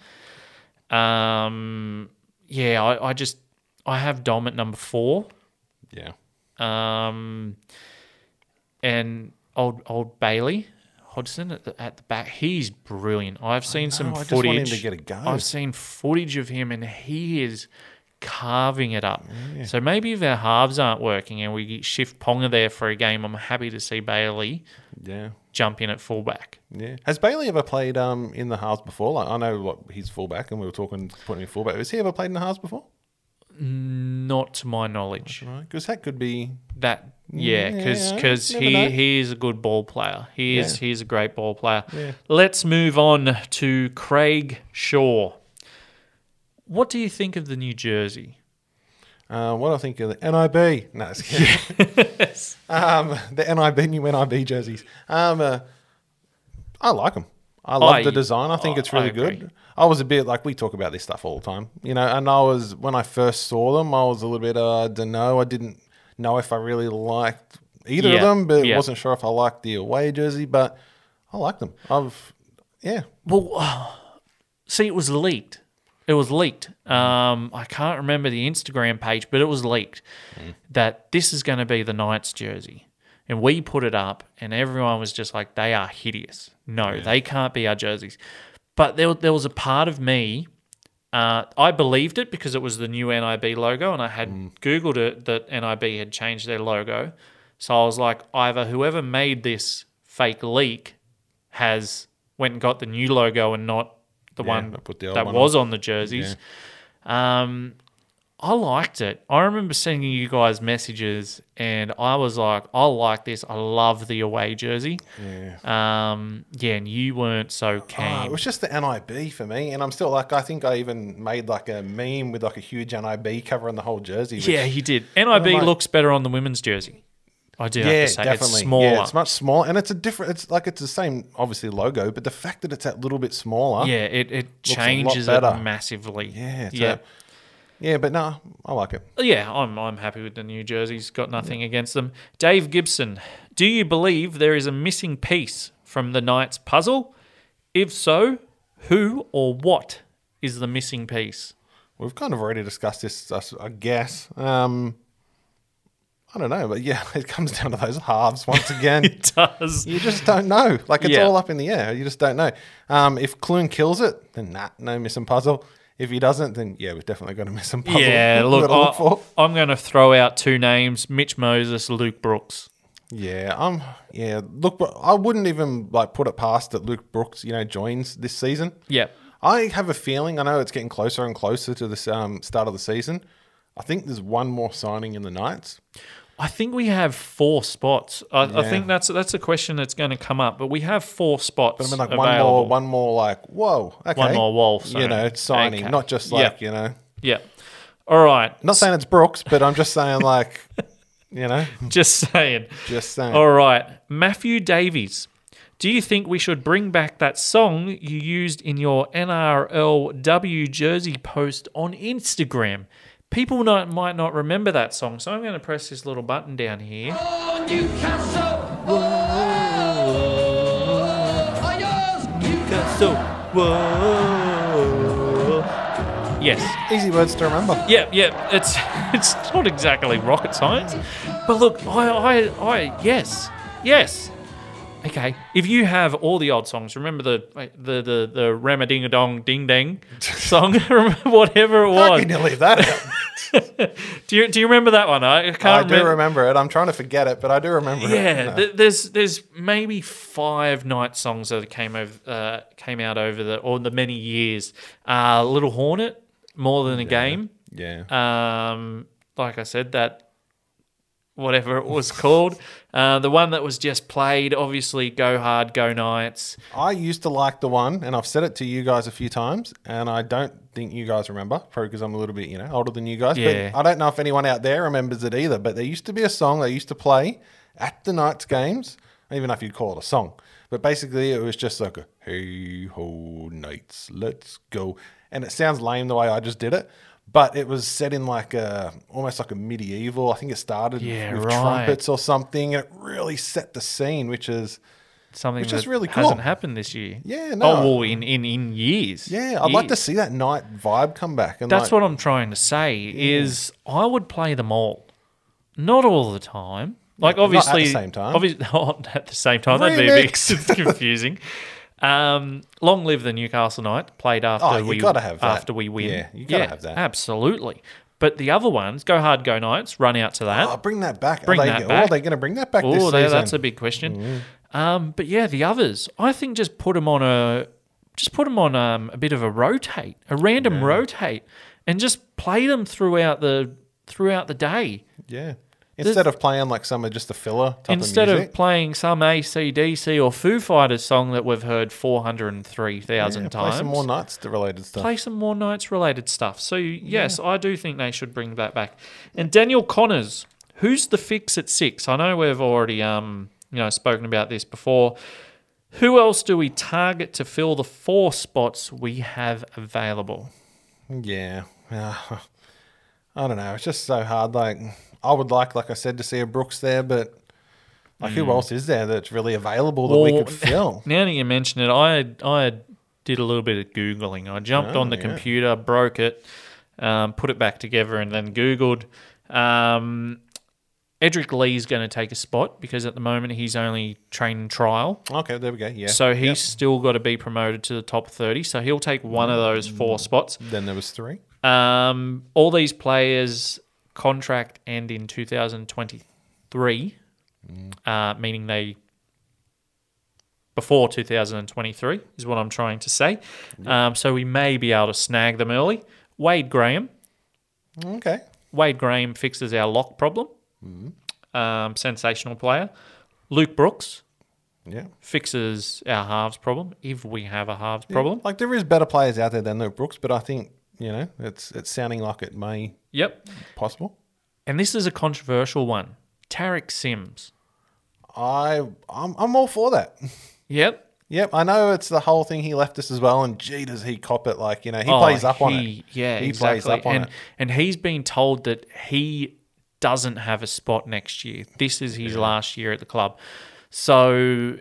Um, yeah, I, I just I have Dom at number four. Yeah. Um, and old old Bailey Hodgson at the, at the back, he's brilliant. I've seen some know, I just footage. want him to get a go. I've seen footage of him, and he is carving it up. So maybe if our halves aren't working and we shift Ponga there for a game, I'm happy to see Bailey Yeah. jump in at fullback. Yeah. Has Bailey ever played um, in the halves before? Like I know what he's fullback, and we were talking putting him fullback. Has he ever played in the halves before? Not to my knowledge. Because that could be. That yeah, because Yeah, because he know. he is a good ball player. He is Yeah. he is a great ball player. Yeah. Let's move on to Craig Shaw. What do you think of the New Jersey? Uh, what do I think of the NIB? No, it's kidding. [LAUGHS] um, the NIB new NIB jerseys. Um, uh, I like them. I love I- the design. I think I- it's really I good. I was a bit like we talk about this stuff all the time, you know. And I was when I first saw them, I was a little bit. Uh, I don't know. I didn't know if I really liked either of them, but yeah. wasn't sure if I liked the away jersey. But I like them. I've yeah. Well, [SIGHS] see, it was leaked. It was leaked. Um, I can't remember the Instagram page, but it was leaked that this is going to be the Knights jersey. And we put it up, and everyone was just like, they are hideous. No, they can't be our jerseys. But there, there was a part of me, uh, I believed it because it was the new NIB logo, and I had Googled it that NIB had changed their logo. So I was like, either whoever made this fake leak has went and got the new logo and not the Yeah, one the that one was on the jerseys. Um, I liked it. I remember sending you guys messages, and I was like, "I like this. I love the away jersey." Yeah. Um, yeah, and you weren't so Oh, keen. it was just the NIB for me, and I'm still like I think I even made like a meme with like a huge NIB covering the whole jersey. which- yeah, he did. NIB like- looks better on the women's jersey. I do have yeah, to say, definitely. it's smaller. Yeah, it's much smaller, and it's a different. It's like it's the same, obviously logo, but the fact that it's that little bit smaller. yeah, it, it changes it massively. yeah, yeah. a- yeah, but no, I like it. Yeah, I'm I'm happy with the new jerseys. Got nothing against them. Dave Gibson, do you believe there is a missing piece from the Knights puzzle? If so, who or what is the missing piece? We've kind of already discussed this, I guess. Um, I don't know, but yeah, [LAUGHS] it comes down to those halves once again. [LAUGHS] It does. You just don't know. Like it's Yeah. all up in the air. You just don't know. Um, if Clune kills it, then nah, no missing puzzle. If he doesn't, then yeah, we've definitely got a missing puzzle. Yeah, [LAUGHS] look. I, I'm going to throw out two names: Mitch Moses, Luke Brooks. Yeah, um, yeah. Look, but I wouldn't even like put it past that Luke Brooks, you know, joins this season. Yeah, I have a feeling. I know it's getting closer and closer to the um, start of the season. I think there's one more signing in the Knights. I think we have four spots. I, I think that's that's a question that's going to come up, but we have four spots. But I mean, like available. one more, one more, like whoa, okay, One more wall you know, signing, Okay. not just Yeah. like you know, Yeah. All right. not saying it's Brooks, but I'm just saying like, [LAUGHS] you know, Just saying. just saying. All right, Matthew Davies. Do you think we should bring back that song you used in your NRLW jersey post on Instagram? People not, might not remember that song, so I'm going to press this little button down here. Oh, Newcastle. Whoa. Oh, yes, Newcastle. Whoa. Yes. Easy words to remember. Yeah, yeah. It's [LAUGHS] it's not exactly rocket science, but look, I, I, I, yes, yes. Okay, if you have all the old songs, remember the the the the Ramading a Dong Ding Dang [LAUGHS] song, [LAUGHS] whatever it How was. can you leave that out? [LAUGHS] Do you do you remember that one? I can't I do remember. it. I'm trying to forget it, but I do remember it. Yeah, No. th- there's there's maybe five Knight songs that came over uh, came out over the or the many years. Uh, Little Hornet, more than a game. yeah. Um, like I said, that whatever it was called, uh, the one that was just played. Obviously, Go Hard, Go Knights. I used to like the one, and I've said it to you guys a few times, and I don't think you guys remember, probably because I'm a little bit, you know, older than you guys. Yeah. But I don't know if anyone out there remembers it either. But there used to be a song they used to play at the Knights games. I don't even know if you'd call it a song, but basically it was just like a "Hey ho, Knights, let's go," and it sounds lame the way I just did it. But it was set in like a almost like a medieval. I think it started Yeah, with right. trumpets or something, and it really set the scene, which is Something Which that is really cool. hasn't happened this year. Yeah, oh, no. Oh, well, in, in, in years. Yeah, I'd like to see that night vibe come back. And That's like, what I'm trying to say. Is I would play them all, not all the time. Like Not at the obviously, same time. Obviously, [LAUGHS] not at the same time. That'd be a bit [LAUGHS] confusing. [LAUGHS] Um, long live the Newcastle Knight. Played after Oh, we gotta have that. after we win. Yeah, you gotta have that. Absolutely. But the other ones, go hard, go Knights. Run out to that. Oh, bring that back. Bring are they, that oh, are they going to bring that back this Oh, that's a big question. Um, but yeah, the others, I think just put them on a, just put them on um, a bit of a rotate, a random rotate, and just play them throughout the throughout the day. yeah. Instead of playing like some of just the filler type Instead of of playing some ACDC or Foo Fighters song that we've heard four hundred and three thousand yeah, times, play some more Knights related stuff. play some more Knights related stuff. So yes, I do think they should bring that back. And Daniel Connors, who's the fix at six? I know we've already um you know spoken about this before. Who else do we target to fill the four spots we have available? Yeah. Yeah. [LAUGHS] I don't know. It's just so hard. Like, I would like, like I said, to see a Brooks there, but like, who else is there that's really available that we Hmm. Could fill? Now that you mention it, I I did a little bit of googling. I jumped Oh, on the yeah. computer, broke it, um, put it back together, and then googled. Um, Edrick Lee's going to take a spot because at the moment he's only training trial, Okay, there we go. Yeah. so he's Yep. still got to be promoted to the top thirty. So he'll take one of those four spots. Then there was three. Um, all these players contract end in 2023, uh, meaning they before 2023 is what I'm trying to say. Um, so we may be able to snag them early. Wade Graham. Okay. Wade Graham fixes our lock problem. Um, sensational player. Luke Brooks Yeah. fixes our halves problem if we have a halves problem. Like, there is better players out there than Luke Brooks, but I think, you know, it's it's sounding like it may Yep. possible. And this is a controversial one. Tariq Sims. I I'm, I'm all for that. Yep. Yep, I know it's the whole thing. He left us as well, and gee, does he cop it? Like you know, he Oh, plays up on it. Yeah, he exactly. plays up on and it. and he's been told that he doesn't have a spot next year. This is his last year at the club. So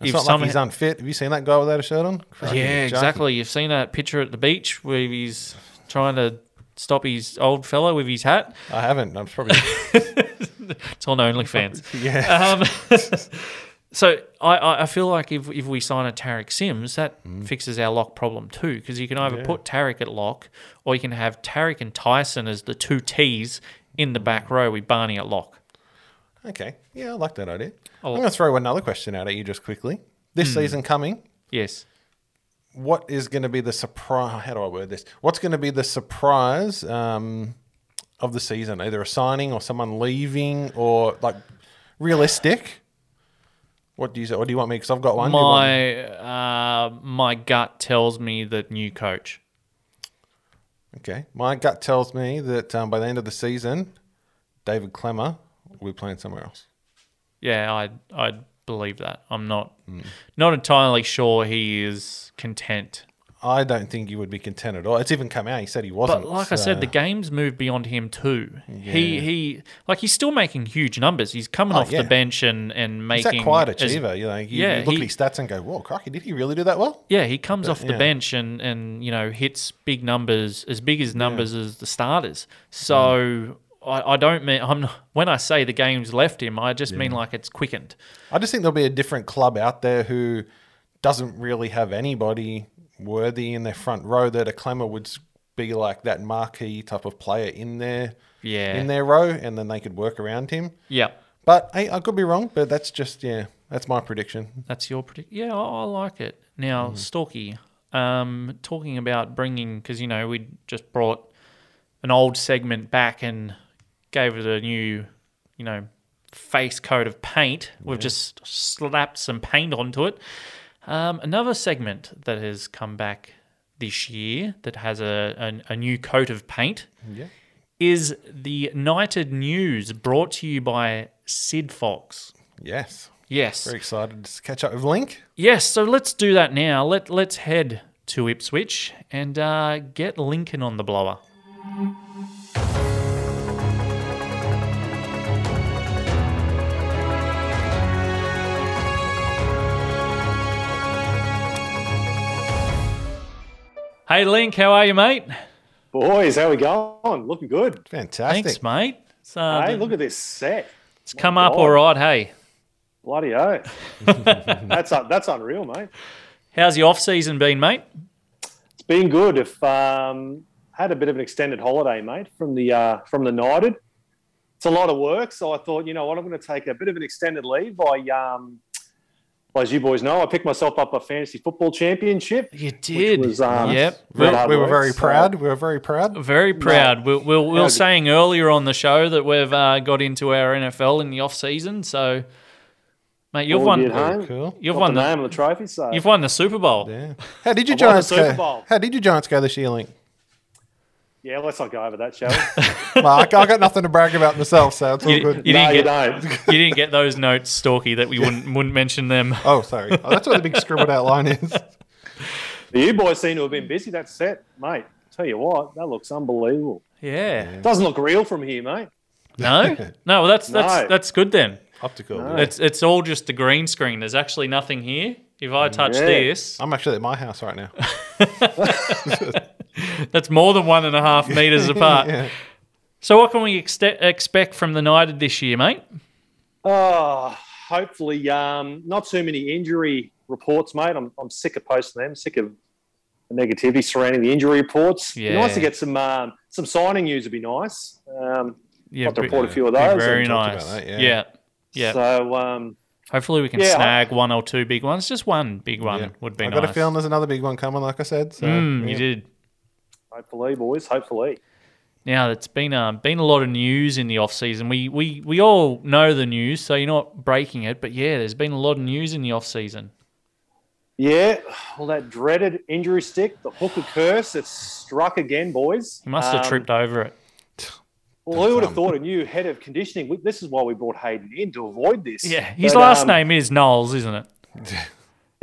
It's if not like he's unfit. Have you seen that guy without a shirt on? Crikey, yeah, exactly. You've seen that picture at the beach where he's trying to stop his old fellow with his hat. I haven't. I'm probably [LAUGHS] [LAUGHS] It's on OnlyFans. yeah. Um, [LAUGHS] so I, I feel like if, if we sign a Tariq Sims, that Mm. fixes our lock problem too. Because you can either put Tariq at lock, or you can have Tariq and Tyson as the two T's in the back row with Barney at lock. Okay. Yeah, I like that idea. I'll- I'm going to throw another question out at you just quickly. This Hmm. season coming, Yes. what is going to be the surprise? How do I word this? What's going to be the surprise um, of the season? Either a signing or someone leaving, or like realistic. What do you say? Or do you want me? Because I've got one. Do you want- My uh, my gut tells me that new coach. Okay. My gut tells me that um, by the end of the season, David Klemmer be playing somewhere else. Yeah, I I believe that. I'm not Hmm. not entirely sure he is content I don't think he would be content at all. It's even come out. He said he wasn't. But like I said, the game's moved beyond him too. He he like he's still making huge numbers. He's coming Oh, off yeah. the bench and and he's making that quiet as- achiever. you know, you, yeah, you look he- at his stats and go, "Whoa, crikey, did he really do that well?" Yeah, he comes off the yeah. bench and and you know hits big numbers, as big as numbers as the starters. So Mm. I, I don't mean I'm not, when I say the game's left him, I just mean like it's quickened. I just think there'll be a different club out there who doesn't really have anybody worthy in their front row that a Klemmer would be like that marquee type of player in their Yeah. in their row, and then they could work around him. Yeah, But hey, I could be wrong, but that's just yeah, that's my prediction. that's your prediction. Yeah, I, I like it. Now, Storky, um, talking about bringing because you know we just brought an old segment back and gave it a new, you know, face coat of paint. We've just slapped some paint onto it. Um, another segment that has come back this year that has a, a, a new coat of paint Yeah. is the United News brought to you by Sid Fogg's. Yes. Yes. Very excited to catch up with Link. Yes, so let's do that now. Let let's head to Ipswich and uh, get Lincoln on the blower. Hey Link, how are you, mate? Boys, how we going? Looking good. Fantastic. Thanks, mate. It's, uh, Hey, look at this set. it's come up all right. Hey, Bloody oh. [LAUGHS] that's un- that's unreal, mate. how's your off season been, mate? It's been good. If um, had a bit of an extended holiday, mate, from the uh, from the United. It's a lot of work, so I thought, you know what, I'm going to take a bit of an extended leave. I, um, well, as you boys know, I picked myself up a fantasy football championship. You did. was, um, yep. We, we were very so- proud. We were very proud. Very proud. We, we, we were saying earlier on the show that we've uh, got into our NFL in the off season. So, mate, you've All won. good. Cool. You've Got won the the name of the trophy, so you've won the Super Bowl. Yeah. How did you I the Giants Super go? Bowl. How did you Giants go this year, Link? Yeah, let's not go over that, shall we? [LAUGHS] [LAUGHS] well, I, I got nothing to brag about myself, so it's all You, good. you no, didn't you get don't. [LAUGHS] you didn't get those notes, Storky, that we wouldn't wouldn't mention them. Oh, sorry. Oh, that's what the big scribbled out line is. You boys seem to have been busy. That set, mate. Tell you what, that looks unbelievable. Yeah. Doesn't look real from here, mate. No. No. Well, that's that's No. that's good then. Optical. No. It's it's all just a green screen. There's actually nothing here. If I touch Yeah. this, I'm actually at my house right now. [LAUGHS] that's more than one and a half [LAUGHS] meters apart. Yeah. So, what can we exte- expect from the United this year, mate? Oh, hopefully, um, not too many injury reports, mate. I'm, I'm sick of posting them. Sick of the negativity surrounding the injury reports. It'd be nice to get some um, some signing news. Would be nice. Um, Yeah, got to report a few of be those. very nice. that, yeah. yeah. Yeah. So um, Hopefully, we can Yeah, I- snag one or two big ones. Just one big one Yeah. would be I nice. got a feeling there's another big one coming, like I said. So, Mm, yeah. You did. Hopefully, boys. Hopefully. Now, it's been uh, been a lot of news in the off season. We, we we all know the news, so you're not breaking it. But yeah, there's been a lot of news in the off season. Yeah, well, that dreaded injury stick, the hooker curse, it's struck again, boys. You must have Um, tripped over it. Well, who would have Um, thought a new head of conditioning? This is why we brought Hayden in to avoid this. Yeah, his But, last um, name is Knowles, isn't it? [LAUGHS]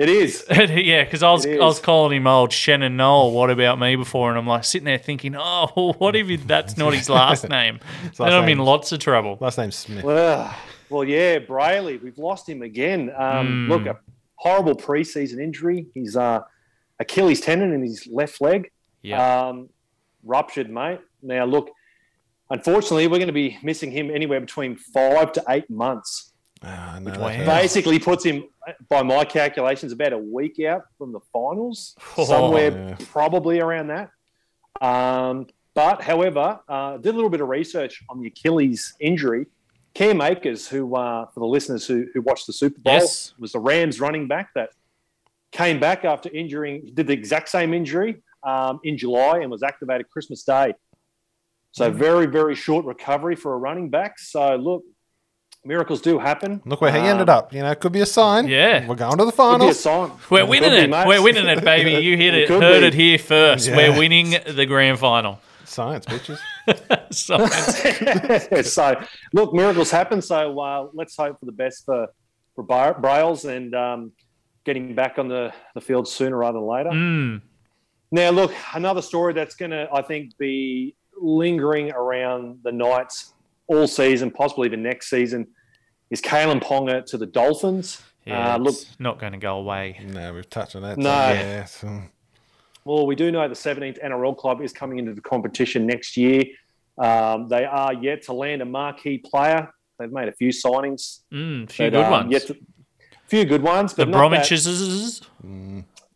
It is. [LAUGHS] yeah, because I was I was calling him old Shannon Noll. What about me before? And I'm like sitting there thinking, oh, well, [LAUGHS] what if that's not his last name? [LAUGHS] last then I'm in name's- lots of trouble. Last name's Smith. Well, well, yeah, Brailey, we've lost him again. Um, Hmm. Look, a horrible preseason injury. He's uh, Achilles tendon in his left leg, Yeah, um, ruptured, mate. Now, look, unfortunately, we're going to be missing him anywhere between five to eight months. Ah, no, Wow. that's- Basically, puts him, by my calculations, about a week out from the finals, Oh, somewhere yeah. probably around that. Um, but, however, uh, did a little bit of research on the Achilles injury. Cam Akers, who, uh, for the listeners who, who watched the Super Bowl, Yes. was the Rams running back that came back after injuring, did the exact same injury um, in July and was activated Christmas Day. So, Hmm. very, very short recovery for a running back. So, look, miracles do happen. Look where he Um, ended up. You know, it could be a sign. Yeah. We're going to the Could be a finals. sign. we're winning it. mate. We're winning it, baby. You [LAUGHS] hit It it, heard be. it here first. Yeah. We're winning the grand final. Science, bitches. [LAUGHS] So, [LAUGHS] so, look, miracles happen. So, uh, let's hope for the best for for Bra- Brails and um, getting back on the, the field sooner rather than later. mm, Now, look, another story that's going to, I think, be lingering around the Knights all season, possibly even next season, is Kalyn Ponga to the Dolphins. Yeah, uh, look, it's not going to go away. No, we've touched on that. No. Yeah. So, well, we do know the 17th NRL club is coming into the competition next year. Um, they are yet to land a marquee player. They've made a few signings. Mm, few but, good um, ones. Yet to, few good ones, the but not that- Bromwiches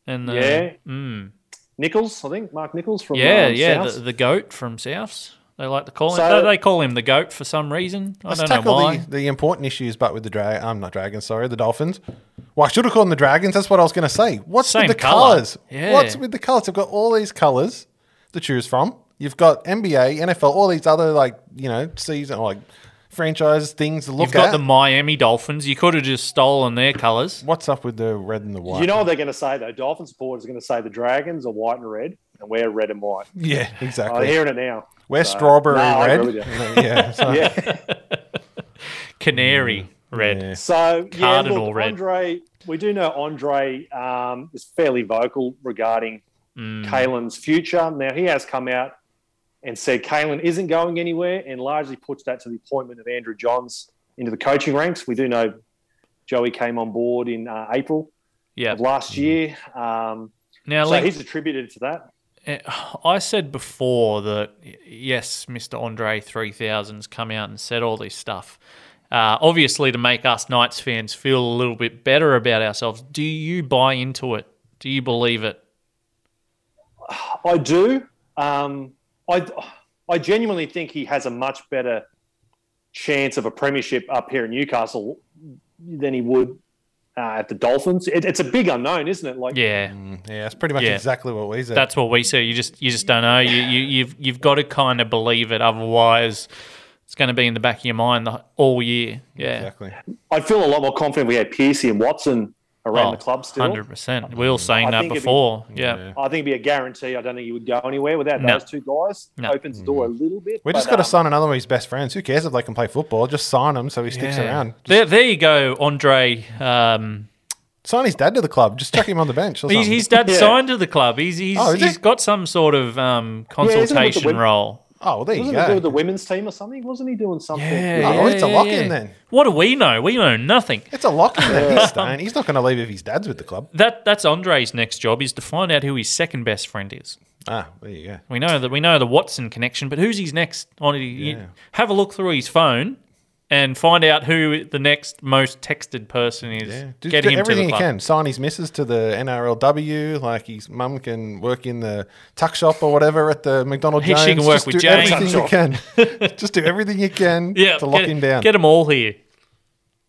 and the Yeah. mm. Nicholls, I think Mark Nicholls from yeah, um, yeah, the, the goat from Souths. They like to call him. So- they call him the goat for some reason. I let's don't know tackle why. the, the important issues, but with the drag. I'm not dragons. Sorry, the dolphins. Well, I should have called them the dragons. That's what I was going to say. What's Same with the colour. colors? Yeah. What's with the colors? They've got all these colors to choose from. You've got NBA, NFL, all these other like you know season like franchise things to look You've got at. the Miami Dolphins. You could have just stolen their colours. What's up with the red and the white? You know what they're going to say though? Dolphin supporters are going to say the Dragons are white and red, and we're red and white. [LAUGHS] Yeah, exactly. I'm hearing it now. We're So- strawberry No, I [LAUGHS] [LAUGHS] [LAUGHS] red. yeah, so- Yeah. Canary red. yeah. So yeah, Cardinal look, red. Andre. We do know Andre um, is fairly vocal regarding Mm. Kalyn's future. Now he has come out and said Kalyn isn't going anywhere, and largely puts that to the appointment of Andrew Johns into the coaching ranks. We do know Joey came on board in uh, April Yeah. of last year, um, Now, so Link, he's attributed to that. Eh, I said before that yes, Mr. Andre 3000's come out and said all this stuff. Uh, obviously, to make us Knights fans feel a little bit better about ourselves. Do you buy into it? Do you believe it? I do. Um, I I genuinely think he has a much better chance of a premiership up here in Newcastle than he would uh, at the Dolphins. It, it's a big unknown, isn't it? Like, Yeah. Yeah, that's pretty much Yeah. exactly what we said. That's what we see. You just you just don't know. You you you've you've got to kind of believe it. Otherwise, it's going to be in the back of your mind the, all year. Yeah, exactly. I'd feel a lot more confident we had Pearcey and Watson around the club still. 100%. We were saying I that think it'd be- before. Yeah. Yeah. I think it'd be a guarantee. I don't think he would go anywhere without No. those two guys. No. Opens the door a little bit. We just but, got to um, sign another one of his best friends. Who cares if they can play football? Just sign him so he sticks Yeah. around. Just There, there you go, Andre. Um, sign his dad to the club. Just chuck him on the bench. Or he's, his dad Yeah. signed to the club. He's he's, Oh, is he's it? got some sort of um, isn't it with the consultation women- role. Oh, well, there you Wasn't it do go. with the women's team or something? Wasn't he doing something? Oh, it's a lock-in then. What do we know? We know nothing. It's a lock in there. [LAUGHS] He's staying. He's not going to leave if his dad's with the club. That that's Andre's next job is to find out who his second best friend is. Ah, there you go. We know that we know the Watson connection, but who's his next? On Yeah. have a look through his phone and find out who the next most texted person is. Yeah, just Get do him to everything the you club. can. Sign his missus to the NRLW. Like his mum can work in the tuck shop or whatever at the McDonald He- Jones. she can work Just with do Jane. everything you can. [LAUGHS] Just do everything you can Yeah, to lock get, him down. Get them all here.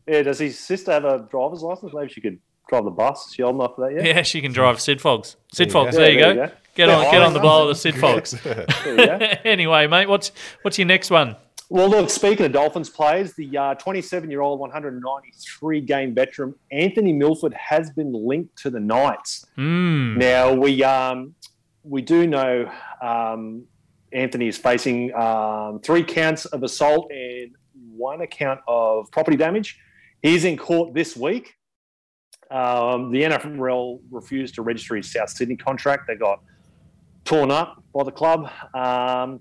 Yeah, does his sister have a driver's license? Maybe she could drive the bus. Is she old enough for that yet? Yeah, she can drive Sid Fogg's. Sid you Fogs, go. there you Yeah, [LAUGHS] go. there you go. Get Yeah, on, get on the blower of the Sid Fogg's. [LAUGHS] There you go. anyway, mate, what's what's your next one? Well, look, speaking of Dolphins players, the 27 year old, 193 game veteran Anthony Milford has been linked to the Knights. Mm. Now, we um, we do know um, Anthony is facing um, three counts of assault and one account of property damage. He's in court this week. Um, the NRL refused to register his South Sydney contract. They got torn up by the club. Um,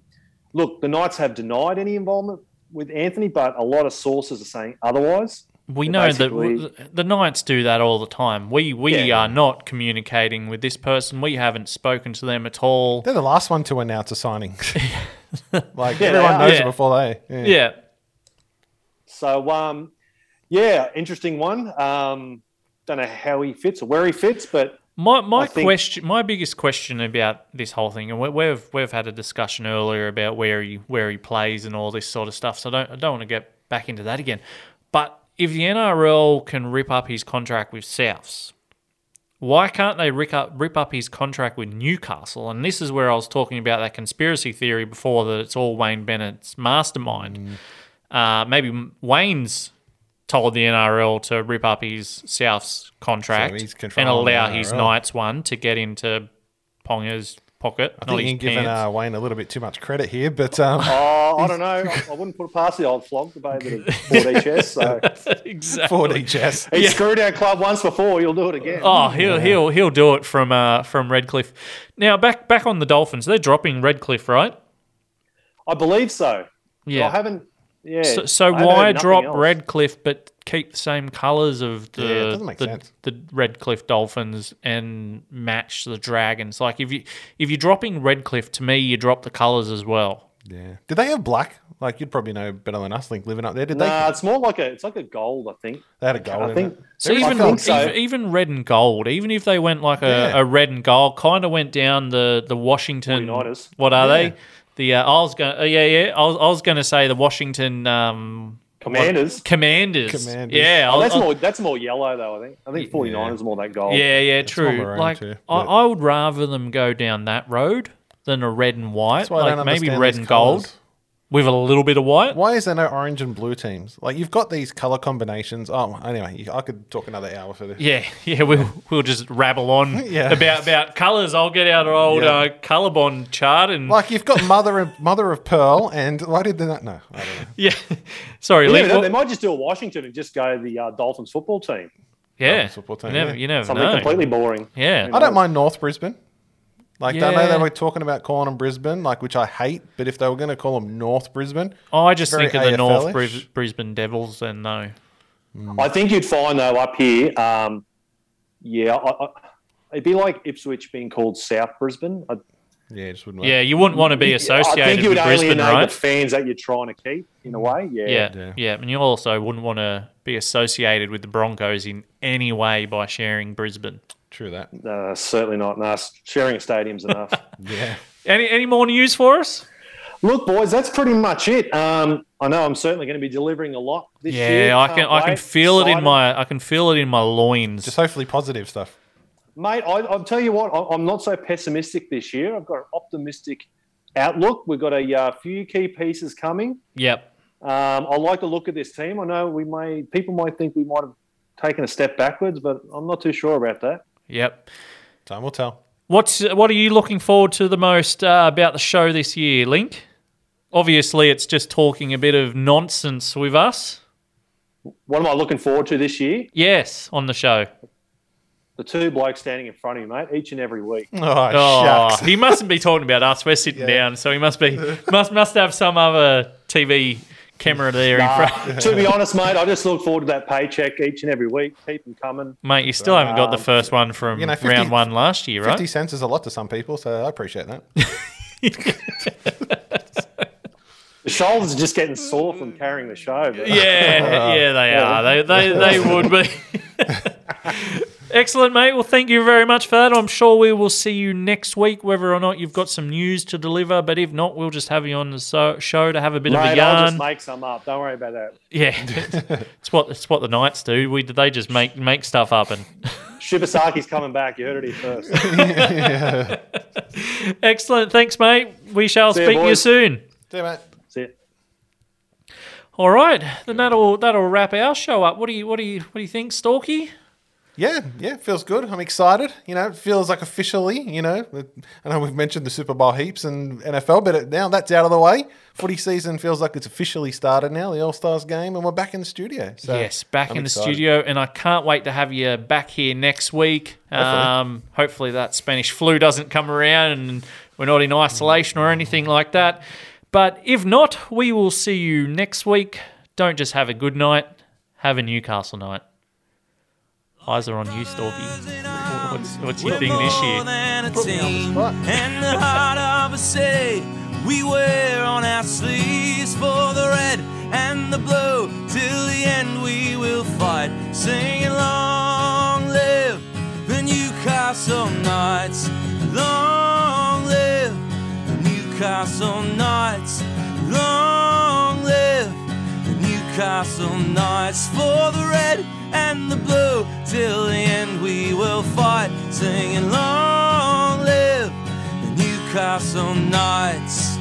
look, the Knights have denied any involvement with Anthony, but a lot of sources are saying otherwise. We They're know that the Knights do that all the time. We we Yeah. are not communicating with this person. We haven't spoken to them at all. They're the last one to announce a signing. [LAUGHS] like Yeah, everyone knows Yeah. it before they. Yeah. Yeah. So, um, yeah, interesting one. Um, don't know how he fits or where he fits, but My my think- question, my biggest question about this whole thing, and we- we've we've had a discussion earlier about where he where he plays and all this sort of stuff. So I don't I don't want to get back into that again. But if the NRL can rip up his contract with Souths, why can't they rip up rip up his contract with Newcastle? And this is where I was talking about that conspiracy theory before that it's all Wayne Bennett's mastermind. Uh, maybe Wayne's told the NRL to rip up his Souths contract he's and allow his Knights one to get into Ponga's pocket. I not think you're giving uh, Wayne a little bit too much credit here, but um, oh, I don't know. [LAUGHS] I, I wouldn't put it past the old flog to pay a bit of 4D So [LAUGHS] exactly. 4D chess. he's screwed our club once before. He'll do it again. Oh, he'll he'll he'll do it from uh from Redcliffe. Now back back on the Dolphins, they're dropping Redcliffe, right? I believe so. Yeah. I haven't. Yeah. So, so why drop else. Redcliffe but keep the same colours of the Yeah, it make the, sense. the Redcliffe Dolphins and match the Dragons? Like if you if you're dropping Redcliffe, to me, you drop the colours as well. Yeah. Did they have black? Like you'd probably know better than us. Link living up there. Did Nah, it's more like a. It's like a gold. I think. they? They had a gold. I think. it. So even, like a- think so. even even red and gold, even if they went like a, Yeah. a red and gold, kind of went down the the Washington. 49ers. What are Yeah. they? The uh, I was going, uh, yeah, yeah. I was, I was going to say the Washington um, Commanders. Commanders. Commanders. Yeah, Oh, I- that's I- more. That's more yellow though. I think. I think 49ers more that gold. Yeah, yeah, more true. Like too, I, I would rather them go down that road than a red and white. That's why I like don't maybe red and colours. gold with a little bit of white. Why is there no orange and blue teams? Like you've got these color combinations. Oh, anyway, I could talk another hour for this. Yeah, [LAUGHS] yeah, we'll we'll just rabble on [LAUGHS] Yeah. about about colours. I'll get out our old Yeah. uh, Colorbond chart and Like you've got mother and mother of pearl, and why did they not? No, I don't know. [LAUGHS] yeah. Sorry, Yeah, Lee, they, they might just do a Washington and just go the uh, Dolphins football team. yeah. Dolphins football team, you never, yeah. you never Something know. completely boring. Yeah, I don't mind North Brisbane. Like I know they were talking about calling them Brisbane, like which I hate. But if they were going to call them North Brisbane, I just think of the North AFL-ish. Bris- Brisbane Devils, and no. I think you'd find though up here, um, yeah, I, I, it'd be like Ipswich being called South Brisbane. I, yeah, just wouldn't. Yeah, you wouldn't want to be I associated think you would with only Brisbane, know right? the fans that you're trying to keep in a way. Yeah, Yeah, Yeah. yeah, and you also wouldn't want to be associated with the Broncos in any way by sharing Brisbane. True that. Uh, certainly not. No, sharing a stadium's enough. [LAUGHS] Yeah. Any any more news for us? Look, boys, that's pretty much it. Um, I know I'm certainly going to be delivering a lot this year. Yeah, I Can't can I can wait. feel it in my I can feel it in my loins. Just hopefully positive stuff. Mate, I, I'll tell you what, I- I'm not so pessimistic this year. I've got an optimistic outlook. We've got a uh, few key pieces coming. Yep. Um, I like the look of this team. I know we may people might think we might have taken a step backwards, but I'm not too sure about that. Yep. Time will tell. What's what are you looking forward to the most uh, about the show this year, Link? Obviously, it's just talking a bit of nonsense with us. What am I looking forward to this year? Yes, on the show. The two blokes standing in front of you, mate, each and every week. Oh, Oh, shucks. he mustn't be talking about us. We're sitting down, so he must be must must have some other TV camera there in front. [LAUGHS] to be honest, mate, I just look forward to that paycheck each and every week. Keep them coming. Mate, you still haven't got the first one from you know, 50 round one last year, right? 50 cents is a lot to some people, so I appreciate that. [LAUGHS] [LAUGHS] The shoulders are just getting sore from mm. carrying the show. but- Yeah, yeah, [LAUGHS] they are. They they, they [LAUGHS] would be. [LAUGHS] Excellent, mate. Well, thank you very much for that. I'm sure we will see you next week, whether or not you've got some news to deliver. But if not, we'll just have you on the so- show to have a bit of a Mate, I'll yarn. just make some up. Don't worry about that. yeah, it's what it's what the Knights do. We they just make make stuff up and. Shibasaki's coming back. You heard it here first. Excellent. Thanks, mate. We shall See speak to you soon. See you, mate. All right, then that'll that'll wrap our show up. What do you what do you what do you think, Storky? Yeah, yeah, feels good. I'm excited. You know, it feels like officially, you know, I know we've mentioned the Super Bowl heaps and NFL, but it, now that's out of the way. Footy season feels like it's officially started now, the All Stars game, and we're back in the studio. So yes, back I'm in the studio, and I can't wait to have you back here next week. Hopefully. Um, hopefully that Spanish flu doesn't come around and we're not in isolation or anything like that. But if not, we will see you next week. Don't just have a good night, have a Newcastle night. Eyes are on you, Storky. What's, what's your thing this year? and the heart of a we wear on our sleeves for the red and the blue till the end we will fight long live the Newcastle Knights long Newcastle Knights. Long live the Newcastle Knights. For the red and the blue till the end we will fight. Singing long live the Newcastle Knights